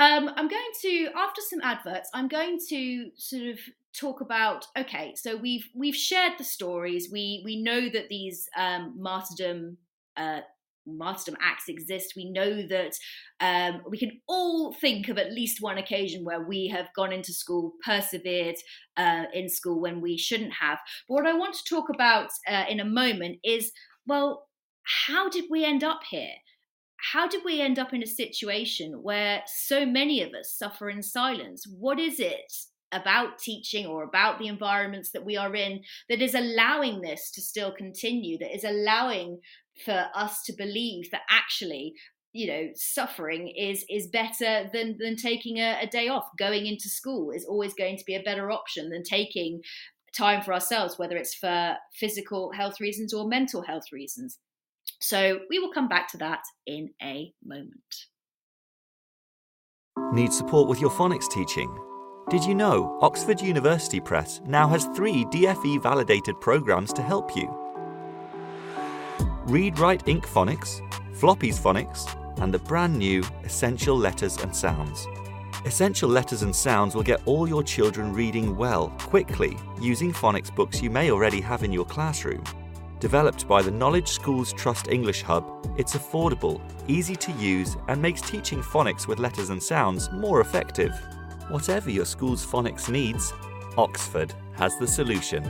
um, I'm going to after some adverts. I'm going to sort of talk about okay so we've we've shared the stories. We we know that these um martyrdom uh martyrdom acts exist. We know that um, we can all think of at least one occasion where we have gone into school persevered uh, in school when we shouldn't have. But what i want to talk about uh, in a moment is well how did we end up here? How did we end up in a situation where so many of us suffer in silence? What is it about teaching or about the environments that we are in that is allowing this to still continue, that is allowing for us to believe that actually you know suffering is is better than than taking a, a, day off. Going into school is always going to be a better option than taking time for ourselves whether it's for physical health reasons or mental health reasons. So we will come back to that in a moment. Need support with your phonics teaching did you know Oxford University Press now has three DFE validated programs to help you? Read Write Inc Phonics, Floppy's Phonics, and the brand new Essential Letters and Sounds. Essential Letters and Sounds will get all your children reading well, quickly, using phonics books you may already have in your classroom. Developed by the Knowledge Schools Trust English Hub, it's affordable, easy to use, and makes teaching phonics with letters and sounds more effective. Whatever your school's phonics needs, Oxford has the solution.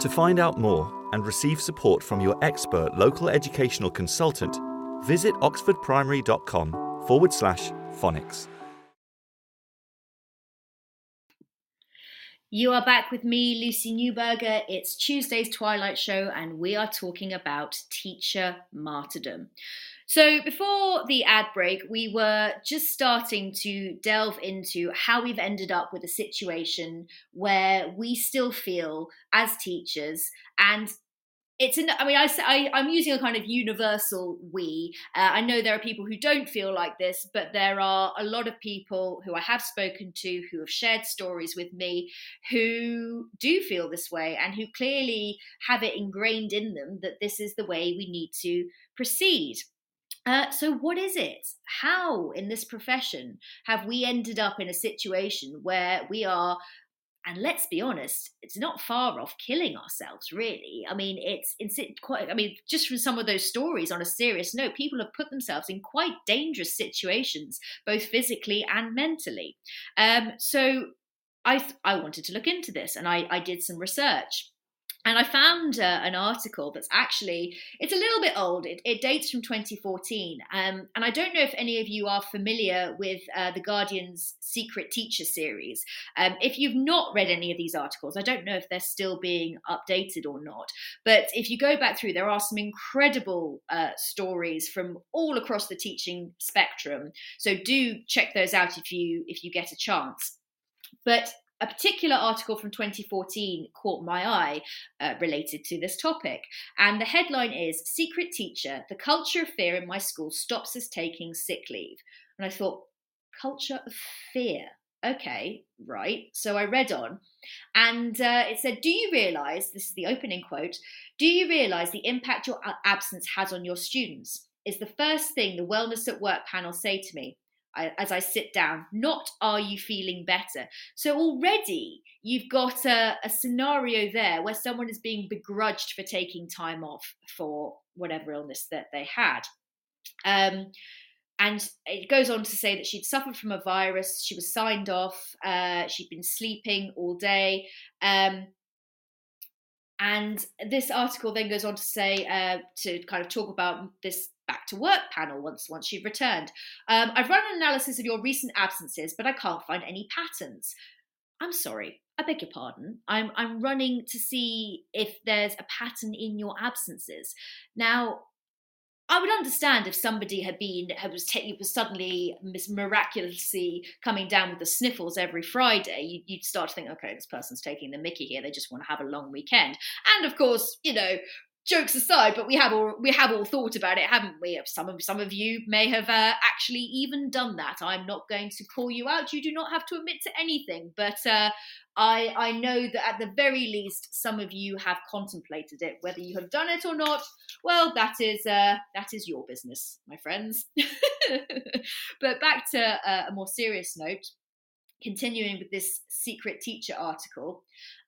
To find out more and receive support from your expert local educational consultant, visit oxfordprimary.com forward slash phonics. You are back with me, Lucy Newberger. It's Tuesday's Twilight Show, and we are talking about teacher martyrdom. So, before the ad break, we were just starting to delve into how we've ended up with a situation where we still feel, as teachers, and it's in, I mean, I, I, am using a kind of universal we. Uh, I know there are people who don't feel like this, but there are a lot of people who I have spoken to who have shared stories with me who do feel this way and who clearly have it ingrained in them that this is the way we need to proceed. Uh, so, what is it? How, in this profession, have we ended up in a situation where we are, and let's be honest, it's not far off killing ourselves, really? I mean, it's, it's quite, I mean, just from some of those stories on a serious note, people have put themselves in quite dangerous situations, both physically and mentally. Um, so, I, I wanted to look into this and I, I did some research and I found uh, an article that's actually it's a little bit old. It, it dates from 2014, um, and I don't know if any of you are familiar with uh, the Guardian's Secret Teacher series. Um, if you've not read any of these articles, I don't know if they're still being updated or not. But if you go back through, there are some incredible uh, stories from all across the teaching spectrum. So do check those out if you if you get a chance. But a particular article from 2014 caught my eye uh, related to this topic. And the headline is Secret Teacher The Culture of Fear in My School Stops Us Taking Sick Leave. And I thought, culture of fear. Okay, right. So I read on, and uh, it said, Do you realize, this is the opening quote, do you realize the impact your absence has on your students? Is the first thing the Wellness at Work panel say to me as I sit down, not are you feeling better? So already you've got a, a, scenario there where someone is being begrudged for taking time off for whatever illness that they had. Um, and it goes on to say that she'd suffered from a virus, she was signed off, uh, she'd been sleeping all day. Um, and this article then goes on to say uh, to kind of talk about this back to work panel once once you've returned. Um, I've run an analysis of your recent absences, but I can't find any patterns. I'm sorry. I beg your pardon. I'm I'm running to see if there's a pattern in your absences. Now, I would understand if somebody had been had was, t- was suddenly miraculously coming down with the sniffles every Friday. You'd, you'd start to think, okay, this person's taking the Mickey here. They just want to have a long weekend. And of course, you know, jokes aside, but we have all we have all thought about it, haven't we? Some of some of you may have uh, actually even done that. I'm not going to call you out. You do not have to admit to anything, but uh, I I know that at the very least, some of you have contemplated it. Whether you have done it or not, well, that is uh, that is your business, my friends. but back to uh, a more serious note continuing with this secret teacher article,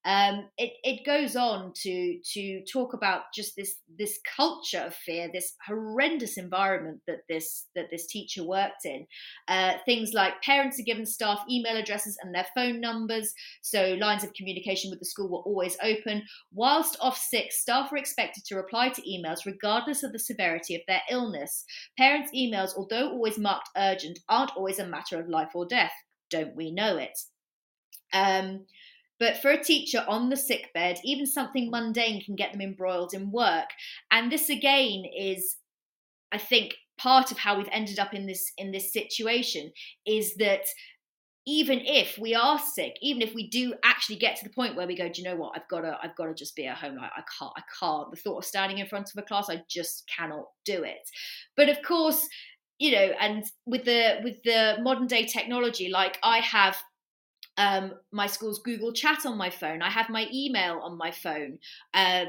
um, it, it goes on to to talk about just this this culture of fear, this horrendous environment that this that this teacher worked in. Uh, things like parents are given staff email addresses and their phone numbers, so lines of communication with the school were always open. Whilst off sick, staff are expected to reply to emails regardless of the severity of their illness. Parents' emails, although always marked urgent, aren't always a matter of life or death. Don't we know it? Um, but for a teacher on the sick bed, even something mundane can get them embroiled in work. And this again is, I think, part of how we've ended up in this in this situation is that even if we are sick, even if we do actually get to the point where we go, do you know what? I've got to, I've got to just be at home. Like I can't, I can't. The thought of standing in front of a class, I just cannot do it. But of course, you know, and with the with the modern day technology, like I have um, my school's Google Chat on my phone. I have my email on my phone uh,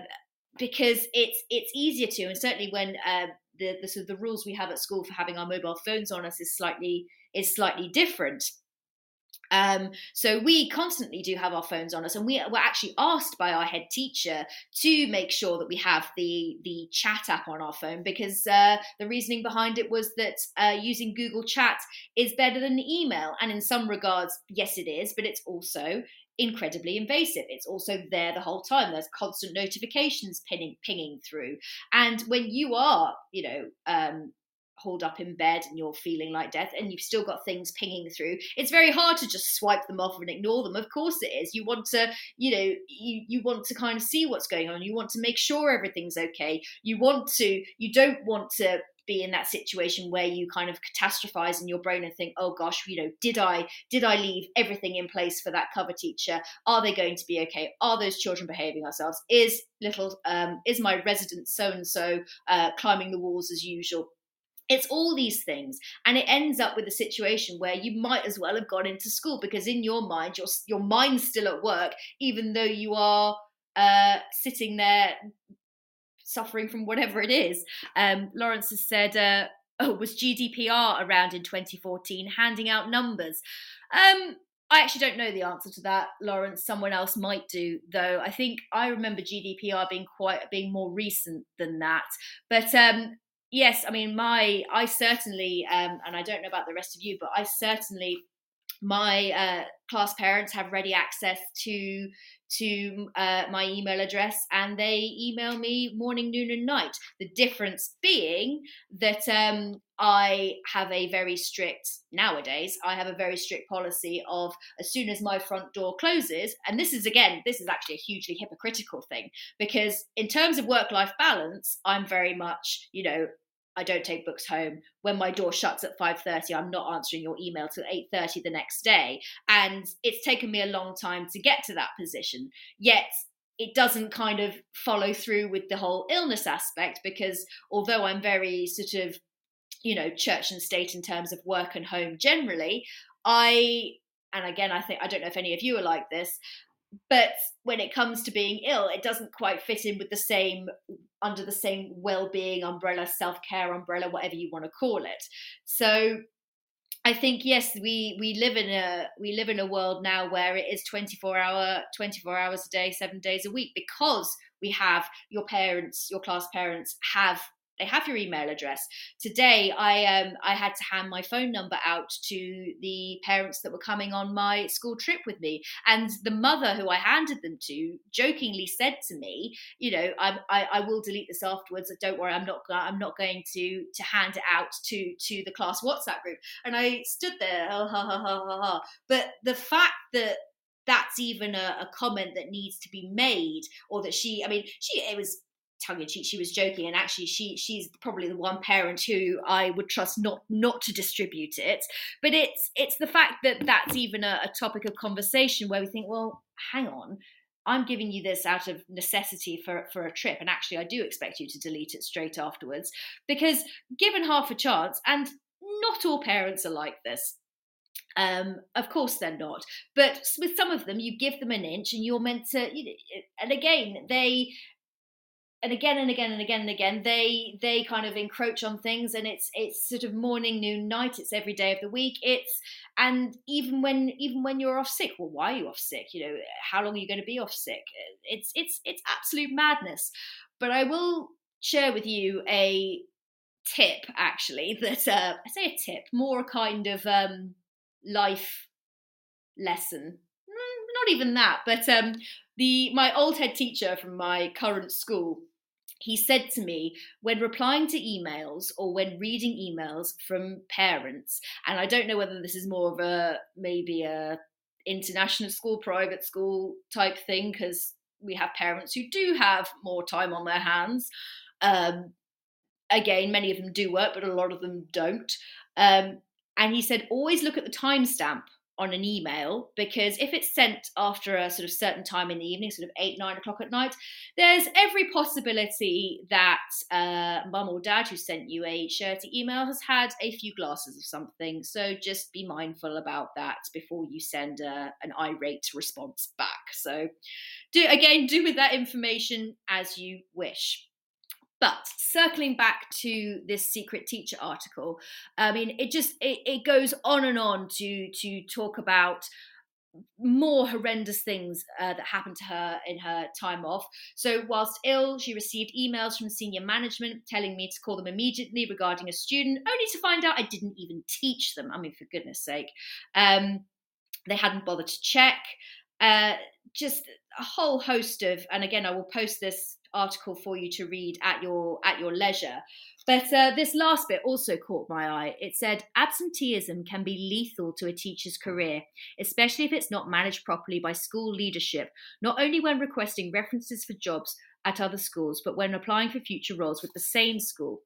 because it's it's easier to, and certainly when uh, the the sort of the rules we have at school for having our mobile phones on us is slightly is slightly different. Um, so we constantly do have our phones on us, and we were actually asked by our head teacher to make sure that we have the the chat app on our phone because uh, the reasoning behind it was that uh, using Google Chat is better than email, and in some regards, yes, it is, but it's also incredibly invasive. It's also there the whole time. There's constant notifications pinging, pinging through, and when you are, you know, um, holed up in bed and you're feeling like death and you've still got things pinging through it's very hard to just swipe them off and ignore them. Of course it is. You want to you know you you want to kind of see what's going on. You want to make sure everything's okay. You want to you don't want to be in that situation where you kind of catastrophize in your brain and think oh gosh you know did i did i leave everything in place for that cover teacher? Are they going to be okay? Are those children behaving ourselves? Is little um, is my resident so and so climbing the walls as usual it's all these things and it ends up with a situation where you might as well have gone into school because in your mind your your mind's still at work even though you are uh, sitting there suffering from whatever it is um, lawrence has said uh, oh was gdpr around in 2014 handing out numbers um, I actually don't know the answer to that, Lawrence. Someone else might do, though. I think I remember GDPR being quite being more recent than that. But um, yes, I mean, my I certainly, um, and I don't know about the rest of you, but I certainly my uh, class parents have ready access to to uh, my email address and they email me morning noon and night. The difference being that um, i have a very strict nowadays i have a very strict policy of as soon as my front door closes and this is again this is actually a hugely hypocritical thing because in terms of work life balance i'm very much you know I don't take books home. When my door shuts at 5:30, I'm not answering your email till 8:30 the next day. And it's taken me a long time to get to that position. Yet it doesn't kind of follow through with the whole illness aspect because although I'm very sort of you know church and state in terms of work and home generally, I and again I think I don't know if any of you are like this, but when it comes to being ill it doesn't quite fit in with the same under the same well-being umbrella self-care umbrella whatever you want to call it. So I think yes, we we live in a we live in a world now where it is 24 hour 24 hours a day, 7 days a week because we have your parents, your class parents have they have your email address. Today, I um, I had to hand my phone number out to the parents that were coming on my school trip with me, and the mother who I handed them to jokingly said to me, "You know, I, I, I will delete this afterwards. Don't worry, I'm not I'm not going to to hand it out to to the class WhatsApp group." And I stood there, ha ha ha ha ha. ha. But the fact that that's even a, a, comment that needs to be made or that she i mean she it was tongue in cheek she was joking and actually she she's probably the one parent who I would trust not not to distribute it but it's it's the fact that that's even a, a topic of conversation where we think well hang on I'm giving you this out of necessity for, for a trip, and actually, I do expect you to delete it straight afterwards because, given half a chance, and not all parents are like this, um, of course they're not. But with some of them, you give them an inch, and you're meant to. You know, and again, they and again and again and again and again they they kind of encroach on things and it's it's sort of morning noon night it's every day of the week. It's and even when even when you're off sick well why are you off sick? You know how long are you going to be off sick? It's it's it's absolute madness. But i will share with you a tip actually that uh, i say a tip more a kind of um life lesson not even that but um the my old head teacher from my current school he said to me when replying to emails or when reading emails from parents and i don't know whether this is more of a maybe a international school private school type thing because we have parents who do have more time on their hands. Um, again many of them do work but a lot of them don't. Um, and he said always look at the timestamp on an email because if it's sent after a sort of certain time in the evening, sort of eight, nine o'clock at night, there's every possibility that uh, mum or dad who sent you a shirty email has had a few glasses of something. So just be mindful about that before you send a, uh, an irate response back. So do again, do with that information as you wish. But circling back to this secret teacher article, I mean, it just it, it goes on and on to to talk about more horrendous things uh, that happened to her in her time off. So, whilst ill, she received emails from senior management telling me to call them immediately regarding a student, only to find out I didn't even teach them. I mean, for goodness sake. Um, they hadn't bothered to check. Uh, just a whole host of, and again, I will post this article for you to read at your at your leisure. But uh, this last bit also caught my eye. It said absenteeism can be lethal to a teacher's career, especially if it's not managed properly by school leadership, not only when requesting references for jobs at other schools, but when applying for future roles with the same school.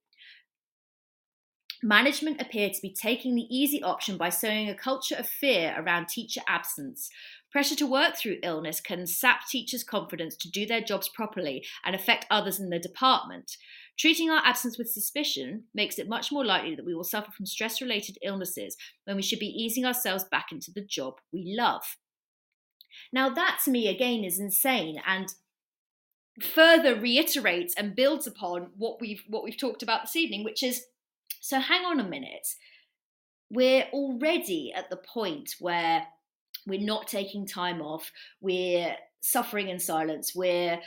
Management appear to be taking the easy option by sowing a culture of fear around teacher absence, Pressure to work through illness can sap teachers' confidence to do their jobs properly and affect others in the department. Treating our absence with suspicion makes it much more likely that we will suffer from stress related illnesses when we should be easing ourselves back into the job we love. Now, that to me again is insane and further reiterates and builds upon what we've what we've talked about this evening, which is so hang on a minute. We're already at the point where we're not taking time off. We're suffering in silence. We're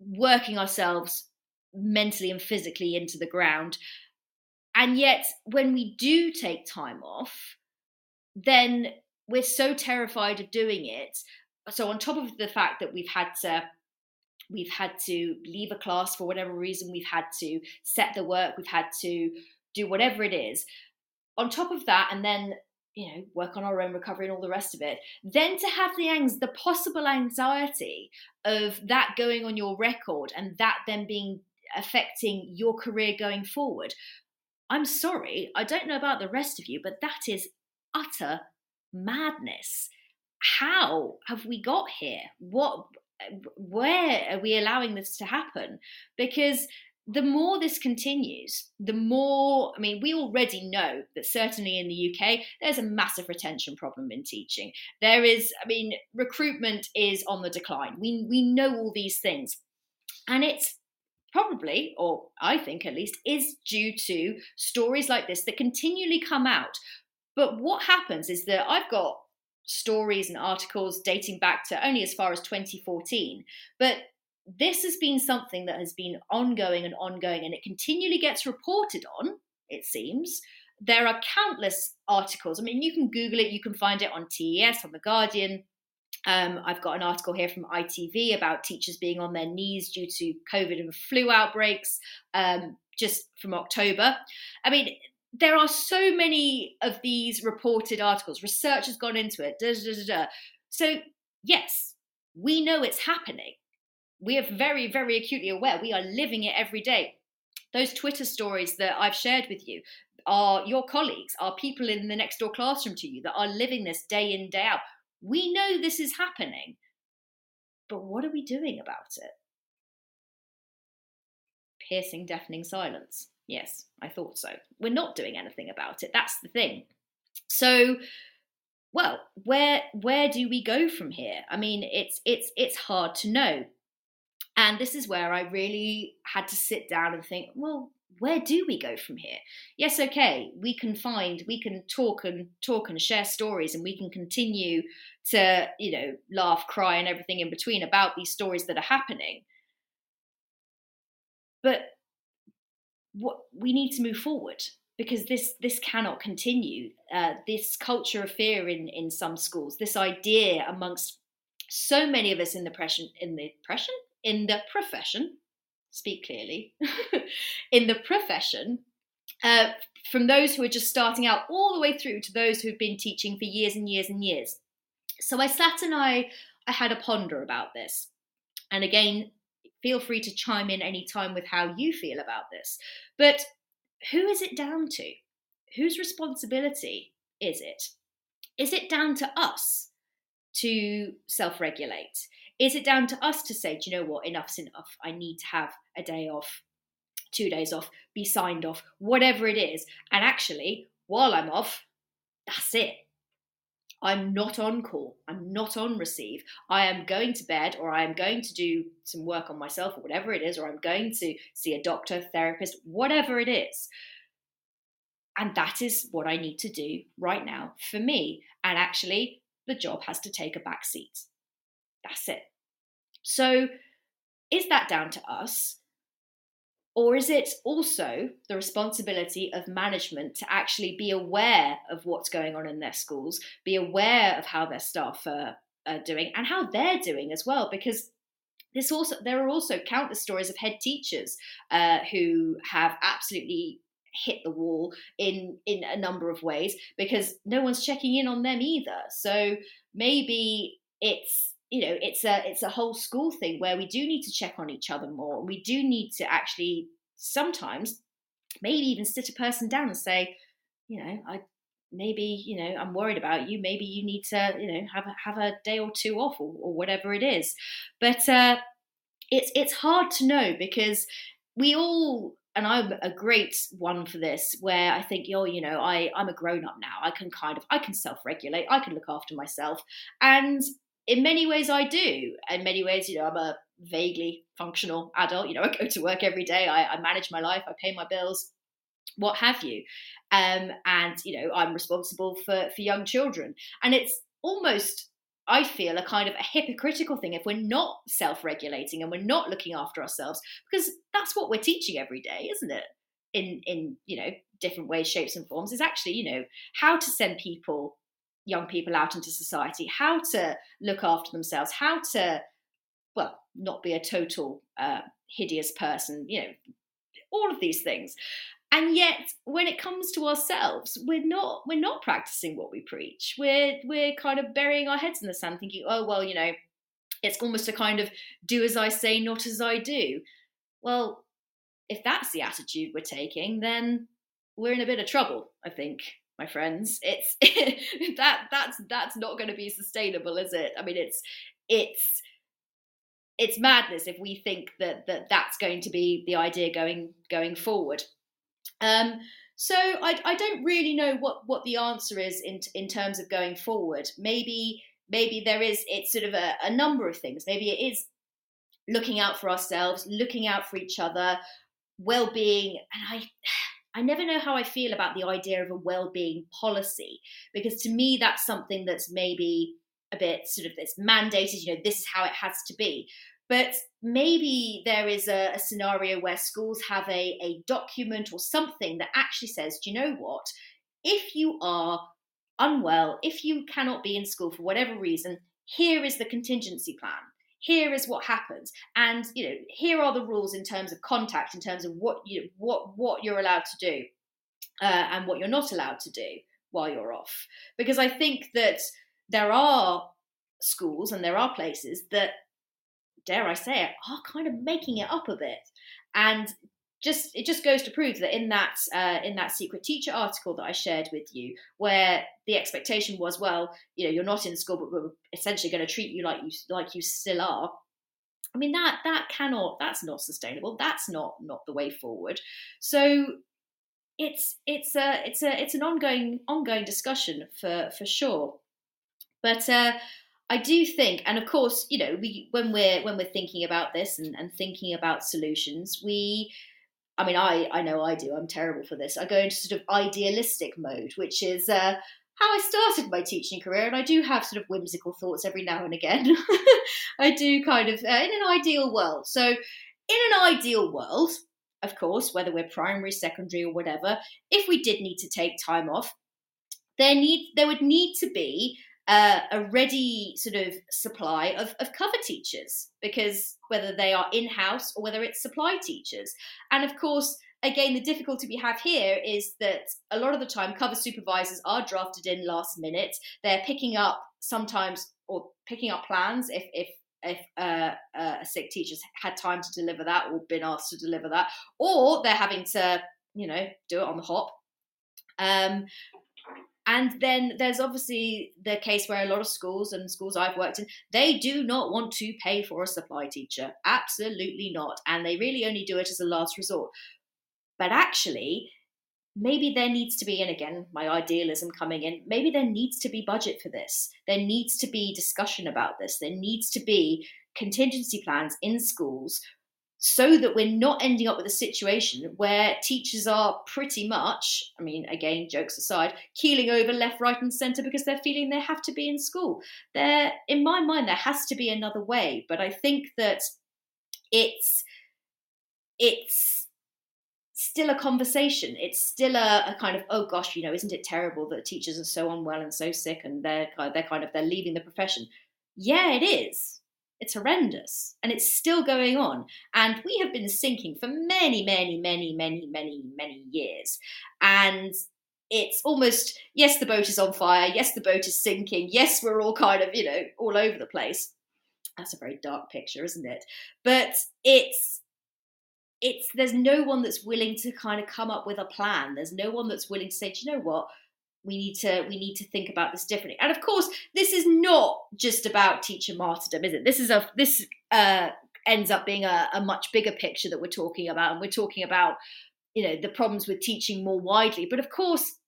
working ourselves mentally and physically into the ground. And yet, when we do take time off, then we're so terrified of doing it. So, on top of the fact that we've had to we've had to leave a class for whatever reason, we've had to set the work, we've had to do whatever it is. On top of that, and then you know work on our own recovery and all the rest of it then to have the ang- the possible anxiety of that going on your record and that then being affecting your career going forward. I'm sorry i don't know about the rest of you but that is utter madness. How have we got here? What where are we allowing this to happen? Because the more this continues, the more, I mean, we already know that certainly in the UK, there's a massive retention problem in teaching. There is, I mean, recruitment is on the decline. We, we know all these things. And it's probably, or I think at least, is due to stories like this that continually come out. But what happens is that I've got stories and articles dating back to only as far as 2014. But this has been something that has been ongoing and ongoing, and it continually gets reported on, it seems. There are countless articles. I mean, you can Google it, you can find it on TES, on The Guardian. Um, I've got an article here from ITV about teachers being on their knees due to COVID and flu outbreaks um, just from October. I mean, there are so many of these reported articles. Research has gone into it. Da, da, da, so, yes, we know it's happening. We are very, very acutely aware. We are living it every day. Those Twitter stories that I've shared with you are your colleagues, are people in the next door classroom to you that are living this day in, day out. We know this is happening, but what are we doing about it? Piercing, deafening silence. Yes, I thought so. We're not doing anything about it. That's the thing. So, well, where where do we go from here? I mean, it's it's it's hard to know. And this is where I really had to sit down and think, well, where do we go from here? Yes, okay, we can find, we can talk and talk and share stories, and we can continue to, you know, laugh, cry, and everything in between about these stories that are happening. But what we need to move forward because this this cannot continue. Uh, this culture of fear in in some schools, this idea amongst so many of us in the profession, in the profession, in the profession, speak clearly, in the profession, uh, from those who are just starting out all the way through to those who've been teaching for years and years and years. So I sat and I I had a ponder about this, and again, feel free to chime in any time with how you feel about this. But who is it down to? Whose responsibility is it? Is it down to us to self regulate? Is it down to us to say, do you know what, enough's enough? I need to have a day off, two days off, be signed off, whatever it is. And actually, while I'm off, that's it. I'm not on call. I'm not on receive. I am going to bed or I am going to do some work on myself or whatever it is, or I'm going to see a doctor, therapist, whatever it is. And that is what I need to do right now for me. And actually, the job has to take a back seat. That's it. So, is that down to us? Or is it also the responsibility of management to actually be aware of what's going on in their schools, be aware of how their staff are, are doing and how they're doing as well? Because this also there are also countless stories of head teachers uh, who have absolutely hit the wall in in a number of ways because no one's checking in on them either. So maybe it's you know it's a it's a whole school thing where we do need to check on each other more and we do need to actually sometimes maybe even sit a person down and say you know i maybe you know i'm worried about you maybe you need to you know have a, have a day or two off or, or whatever it is but uh it's it's hard to know because we all and I'm a great one for this, where I think, oh, you know, I, I'm a grown up now. I can kind of, I can self regulate. I can look after myself. And in many ways I do. In many ways, you know, I'm a vaguely functional adult. You know, I go to work every day, I, I manage my life, I pay my bills, what have you. Um, and, you know, I'm responsible for, for young children. And it's almost I feel a kind of a hypocritical thing if we're not self regulating and we're not looking after ourselves, because that's what we're teaching every day, isn't it? In, in you know different ways shapes and forms is actually you know how to send people young people out into society, how to look after themselves, how to, well, not be a total uh, hideous person, you know, all of these things. And yet, when it comes to ourselves, we're not we're not practicing what we preach. We're we're kind of burying our heads in the sand, thinking, oh well, you know, it's almost a kind of do as I say, not as I do. Well, if that's the attitude we're taking, then we're in a bit of trouble, I think my friends. It's that that's that's not going to be sustainable, is it? I mean, it's it's it's madness if we think that that that's going to be the idea going going forward. Um, so I, I don't really know what what the answer is in in terms of going forward. Maybe maybe there is it's sort of a, a number of things. Maybe it is looking out for ourselves, looking out for each other, well-being, and I I never know how I feel about the idea of a well-being policy because to me that's something that's maybe a bit sort of this mandated. You know, this is how it has to be. but maybe there is a, a, scenario where schools have a, a document or something that actually says, do you know what? If you are unwell, if you cannot be in school for whatever reason, here is the contingency plan. Here is what happens, and you know, here are the rules in terms of contact, in terms of what you what what you're allowed to do, uh, and what you're not allowed to do while you're off. Because I think that there are schools and there are places that dare I say it, are kind of making it up a bit. And just it just goes to prove that in that uh, in that secret teacher article that I shared with you, where the expectation was, well, you know, you're not in school, but we're essentially going to treat you like you like you still are. I mean that that cannot that's not sustainable. That's not not the way forward. So it's it's a it's a it's an ongoing ongoing discussion for for sure. But uh, I do think, and of course, you know, we when we're when we're thinking about this and, and thinking about solutions, we I mean, I I know I do. I'm terrible for this. I go into sort of idealistic mode, which is uh, how I started my teaching career, and I do have sort of whimsical thoughts every now and again. I do kind of uh, in an ideal world. So, in an ideal world, of course, whether we're primary, secondary, or whatever, if we did need to take time off, there need there would need to be uh, a ready sort of supply of, of cover teachers because whether they are in house or whether it's supply teachers. And of course, again, the difficulty we have here is that a lot of the time cover supervisors are drafted in last minute. They're picking up sometimes or picking up plans if, if if uh, uh, a sick teacher's had time to deliver that or been asked to deliver that, or they're having to, you know, do it on the hop. Um, and then there's obviously the case where a lot of schools and schools I've worked in, they do not want to pay for a supply teacher. Absolutely not. And they really only do it as a last resort. But actually, maybe there needs to be, and again, my idealism coming in, maybe there needs to be budget for this. There needs to be discussion about this. There needs to be contingency plans in schools so that we're not ending up with a situation where teachers are pretty much, I mean, again, jokes aside, keeling over left, right, and centre because they're feeling they have to be in school. There, in my mind, there has to be another way, but I think that it's it's still a conversation. It's still a, a, kind of oh gosh, you know, isn't it terrible that teachers are so unwell and so sick and they're they're kind of they're leaving the profession. Yeah, it is. It's horrendous and it's still going on. And we have been sinking for many, many, many, many, many, many years. And it's almost, yes, the boat is on fire. Yes, the boat is sinking. Yes, we're all kind of, you know, all over the place. That's a very dark picture, isn't it? But it's, it's there's no one that's willing to kind of come up with a plan. There's no one that's willing to say, do you know what? We need to we need to think about this differently. And of course this is not just about teacher martyrdom is it? This is a this uh, ends up being a, a much bigger picture that we're talking about. And we're talking about you know the problems with teaching more widely. But of course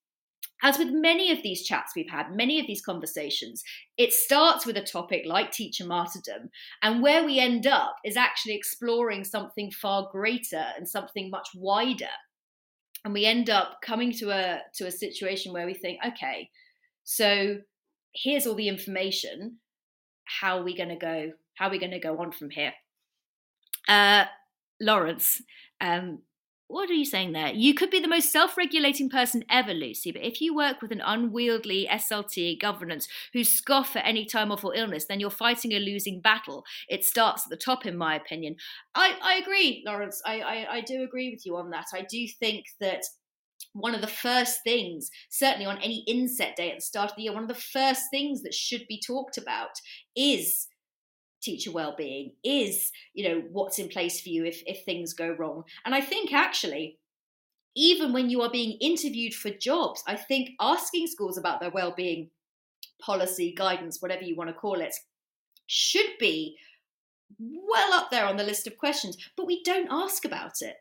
as with many of these chats we've had, many of these conversations, it starts with a topic like teacher martyrdom. And where we end up is actually exploring something far greater and something much wider and we end up coming to a to a situation where we think okay so here's all the information. How are we going to go how are we going to go on from here? Uh, lawrence um, what are you saying there? You could be the most self regulating person ever, Lucy, but if you work with an unwieldy SLT governance who scoff at any time off or illness, then you're fighting a losing battle. It starts at the top, in my opinion. I, I agree, Lawrence. I, I, I do agree with you on that. I do think that one of the first things, certainly on any inset day at the start of the year, one of the first things that should be talked about is teacher well-being is you know what's in place for you if if things go wrong. And i think actually even when you are being interviewed for jobs i think asking schools about their well-being policy guidance whatever you want to call it should be well up there on the list of questions but we don't ask about it.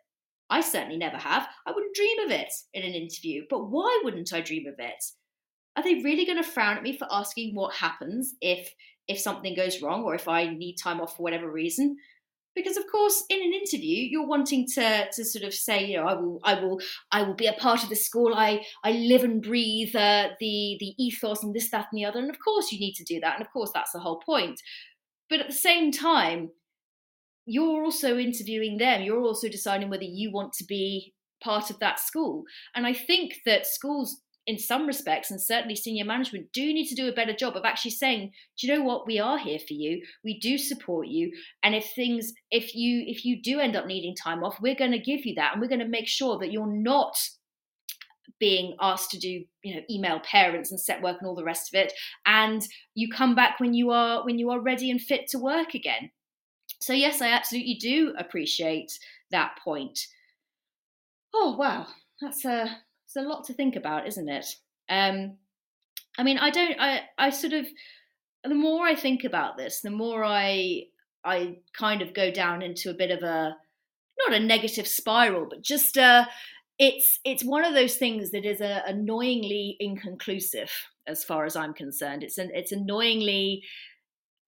I certainly never have. I wouldn't dream of it in an interview but why wouldn't i dream of it are they really going to frown at me for asking what happens if if something goes wrong or if I need time off for whatever reason. Because of course, in an interview, you're wanting to to sort of say, you know, I will, I will, I will be a part of the school. I I live and breathe uh, the the ethos and this, that, and the other. And of course, you need to do that. And of course, that's the whole point. But at the same time, you're also interviewing them. You're also deciding whether you want to be part of that school. And I think that schools in some respects and certainly senior management do need to do a better job of actually saying do you know what? We are here for you. We do support you. And if things if you if you do end up needing time off we're going to give you that. And we're going to make sure that you're not being asked to do you know email parents and set work and all the rest of it. And you come back when you are when you are ready and fit to work again. So yes i absolutely do appreciate that point. Oh wow. That's a it's a lot to think about isn't it um i mean i don't i i sort of the more i think about this the more i i kind of go down into a bit of a not a negative spiral but just a it's it's one of those things that is a, annoyingly inconclusive as far as I'm concerned. It's an it's annoyingly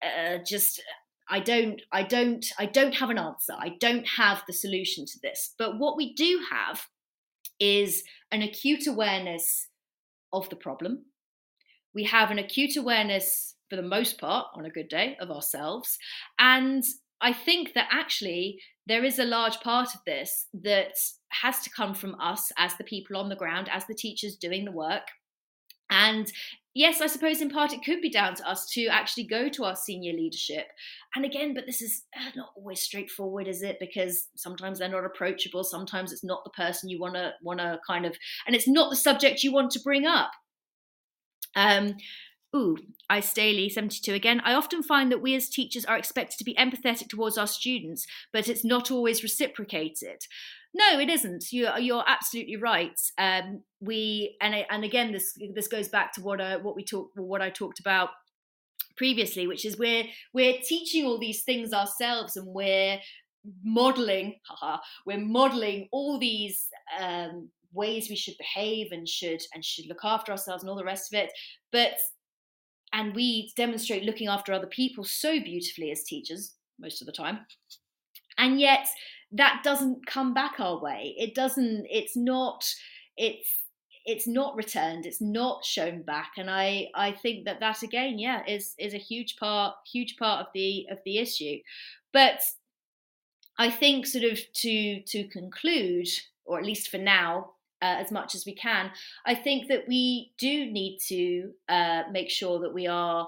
uh, just I don't I don't I don't have an answer. I don't have the solution to this. But what we do have is an acute awareness of the problem. We have an acute awareness for the most part on a good day of ourselves and I think that actually there is a large part of this that has to come from us as the people on the ground, as the teachers doing the work. And yes, I suppose in part it could be down to us to actually go to our senior leadership. And again, but this is uh, not always straightforward, is it? Because sometimes they're not approachable. Sometimes it's not the person you want to want to kind of, and it's not the subject you want to bring up. Um, Ooh, I Staley 72 again. I often find that we as teachers are expected to be empathetic towards our students, but it's not always reciprocated. No, it isn't. You're you're absolutely right. Um, we and and again, this this goes back to what uh, what we talked what I talked about previously, which is we're we're teaching all these things ourselves, and we're modeling. Haha, we're modeling all these um, ways we should behave and should and should look after ourselves and all the rest of it. But and we demonstrate looking after other people so beautifully as teachers most of the time, and yet that doesn't come back our way. It doesn't it's not it's it's not returned it's not shown back. And i i think that that again yeah is is a huge part huge part of the of the issue. But i think sort of to to conclude or at least for now uh, as much as we can i think that we do need to uh, make sure that we are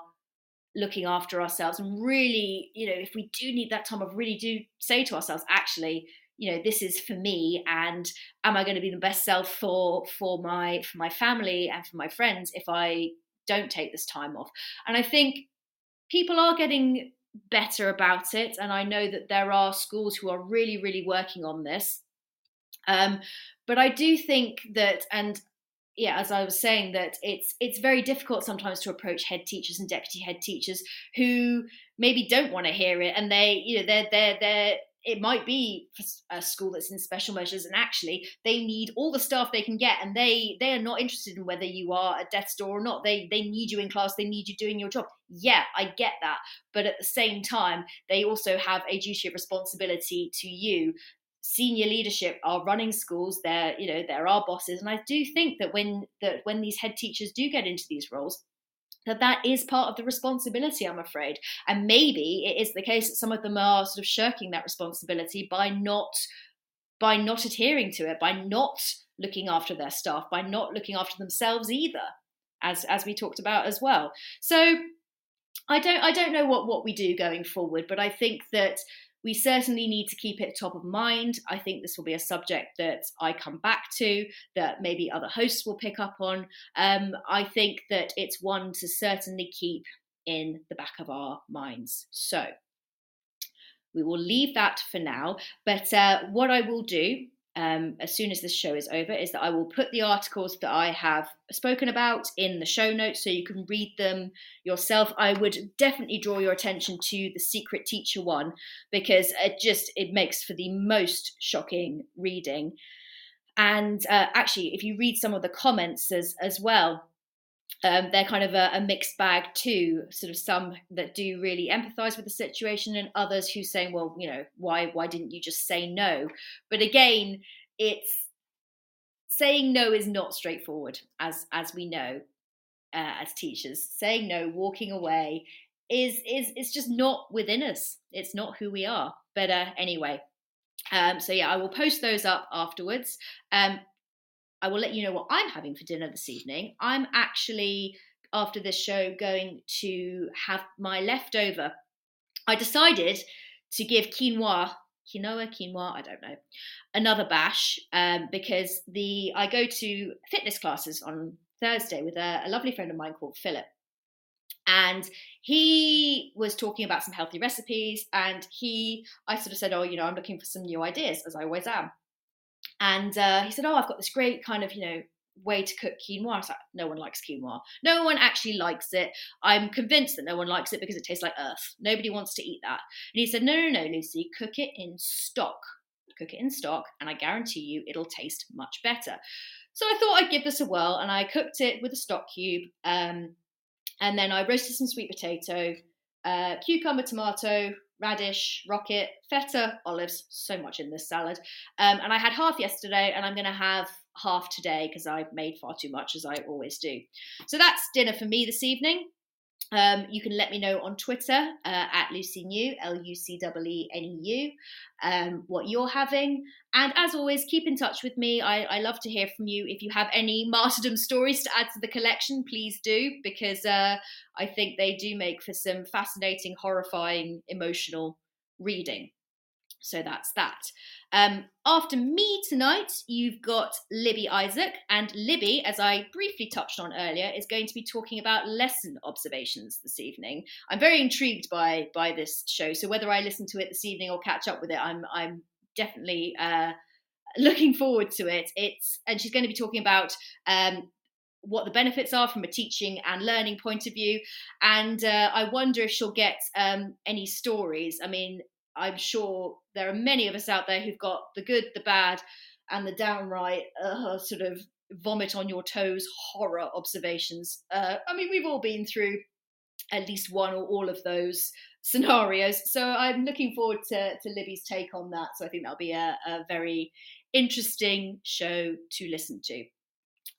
looking after ourselves and really you know if we do need that time of really do say to ourselves actually you know this is for me and am i going to be the best self for for my for my family and for my friends if i don't take this time off? And i think people are getting better about it and i know that there are schools who are really really working on this. Um, but i do think that and yeah, as I was saying, that it's it's very difficult sometimes to approach head teachers and deputy head teachers who maybe don't want to hear it, and they, you know, they're they're they're it might be a school that's in special measures and actually they need all the staff they can get and they they are not interested in whether you are at death's door or not. They they need you in class they need you doing your job. Yeah i get that but at the same time they also have a duty of responsibility to you senior leadership are running schools they're you know they're our bosses. And i do think that when that when these head teachers do get into these roles that that is part of the responsibility i'm afraid. And maybe it is the case that some of them are sort of shirking that responsibility by not by not adhering to it by not looking after their staff by not looking after themselves either as as we talked about as well. So i don't i don't know what what we do going forward but i think that we certainly need to keep it top of mind. I think this will be a subject that I come back to, that maybe other hosts will pick up on. Um, I think that it's one to certainly keep in the back of our minds. So we will leave that for now. But uh, what I will do um, as soon as this show is over is that I will put the articles that I have spoken about in the show notes so you can read them yourself. I would definitely draw your attention to the Secret Teacher one because it just it makes for the most shocking reading. And uh, actually, if you read some of the comments as as well, um, they're kind of a, a, mixed bag too. Sort of some that do really empathise with the situation, and others who say, "Well, you know, why why didn't you just say no?" But again, it's saying no is not straightforward, as as we know uh, as teachers. Saying no, walking away, is is it's just not within us. It's not who we are. But uh, anyway, um, so yeah, I will post those up afterwards. Um, I will let you know what I'm having for dinner this evening. I'm actually after this show going to have my leftover. I decided to give quinoa, quinoa, quinoa, I don't know, another bash um, because the I go to fitness classes on Thursday with a, a lovely friend of mine called Philip. And he was talking about some healthy recipes, and he, I sort of said, "Oh, you know, I'm looking for some new ideas, as I always am." And uh, he said, "Oh, I've got this great kind of, you know, way to cook quinoa." I was like, "No one likes quinoa. No one actually likes it. I'm convinced that no one likes it because it tastes like earth. Nobody wants to eat that." And he said, "No, no, no, Lucy, cook it in stock. Cook it in stock, and I guarantee you, it'll taste much better." So I thought I'd give this a whirl, and I cooked it with a stock cube. Um, and then I roasted some sweet potato, uh, cucumber, tomato, radish, rocket, feta, olives, so much in this salad. Um, and I had half yesterday, and I'm going to have half today because I've made far too much, as I always do. So that's dinner for me this evening. Um, you can let me know on Twitter uh, at Lucy New, L U C W E N E U, um, what you're having. And as always, keep in touch with me. I, I, love to hear from you. If you have any martyrdom stories to add to the collection, please do, because uh, I think they do make for some fascinating, horrifying, emotional reading. So that's that. Um, after me tonight, you've got Libby Isaac, and Libby, as I briefly touched on earlier, is going to be talking about lesson observations this evening. I'm very intrigued by by this show, so whether I listen to it this evening or catch up with it, I'm I'm definitely uh, looking forward to it. It's and she's going to be talking about um, what the benefits are from a teaching and learning point of view. And uh, I wonder if she'll get um, any stories. I mean, I'm sure there are many of us out there who've got the good, the bad, and the downright uh, sort of vomit on your toes horror observations. Uh, I mean, we've all been through at least one or all of those scenarios. So I'm looking forward to, to Libby's take on that. So I think that'll be a, a very interesting show to listen to.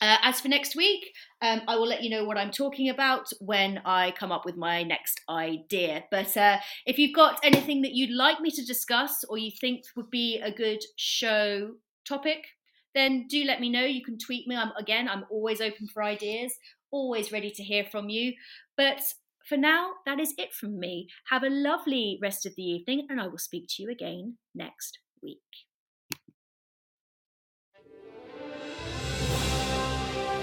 Uh, as for next week, um, I will let you know what I'm talking about when I come up with my next idea. But uh, if you've got anything that you'd like me to discuss or you think would be a good show topic, then do let me know. You can tweet me. I'm again, I'm always open for ideas, always ready to hear from you. But for now, that is it from me. Have a lovely rest of the evening, and I will speak to you again next week.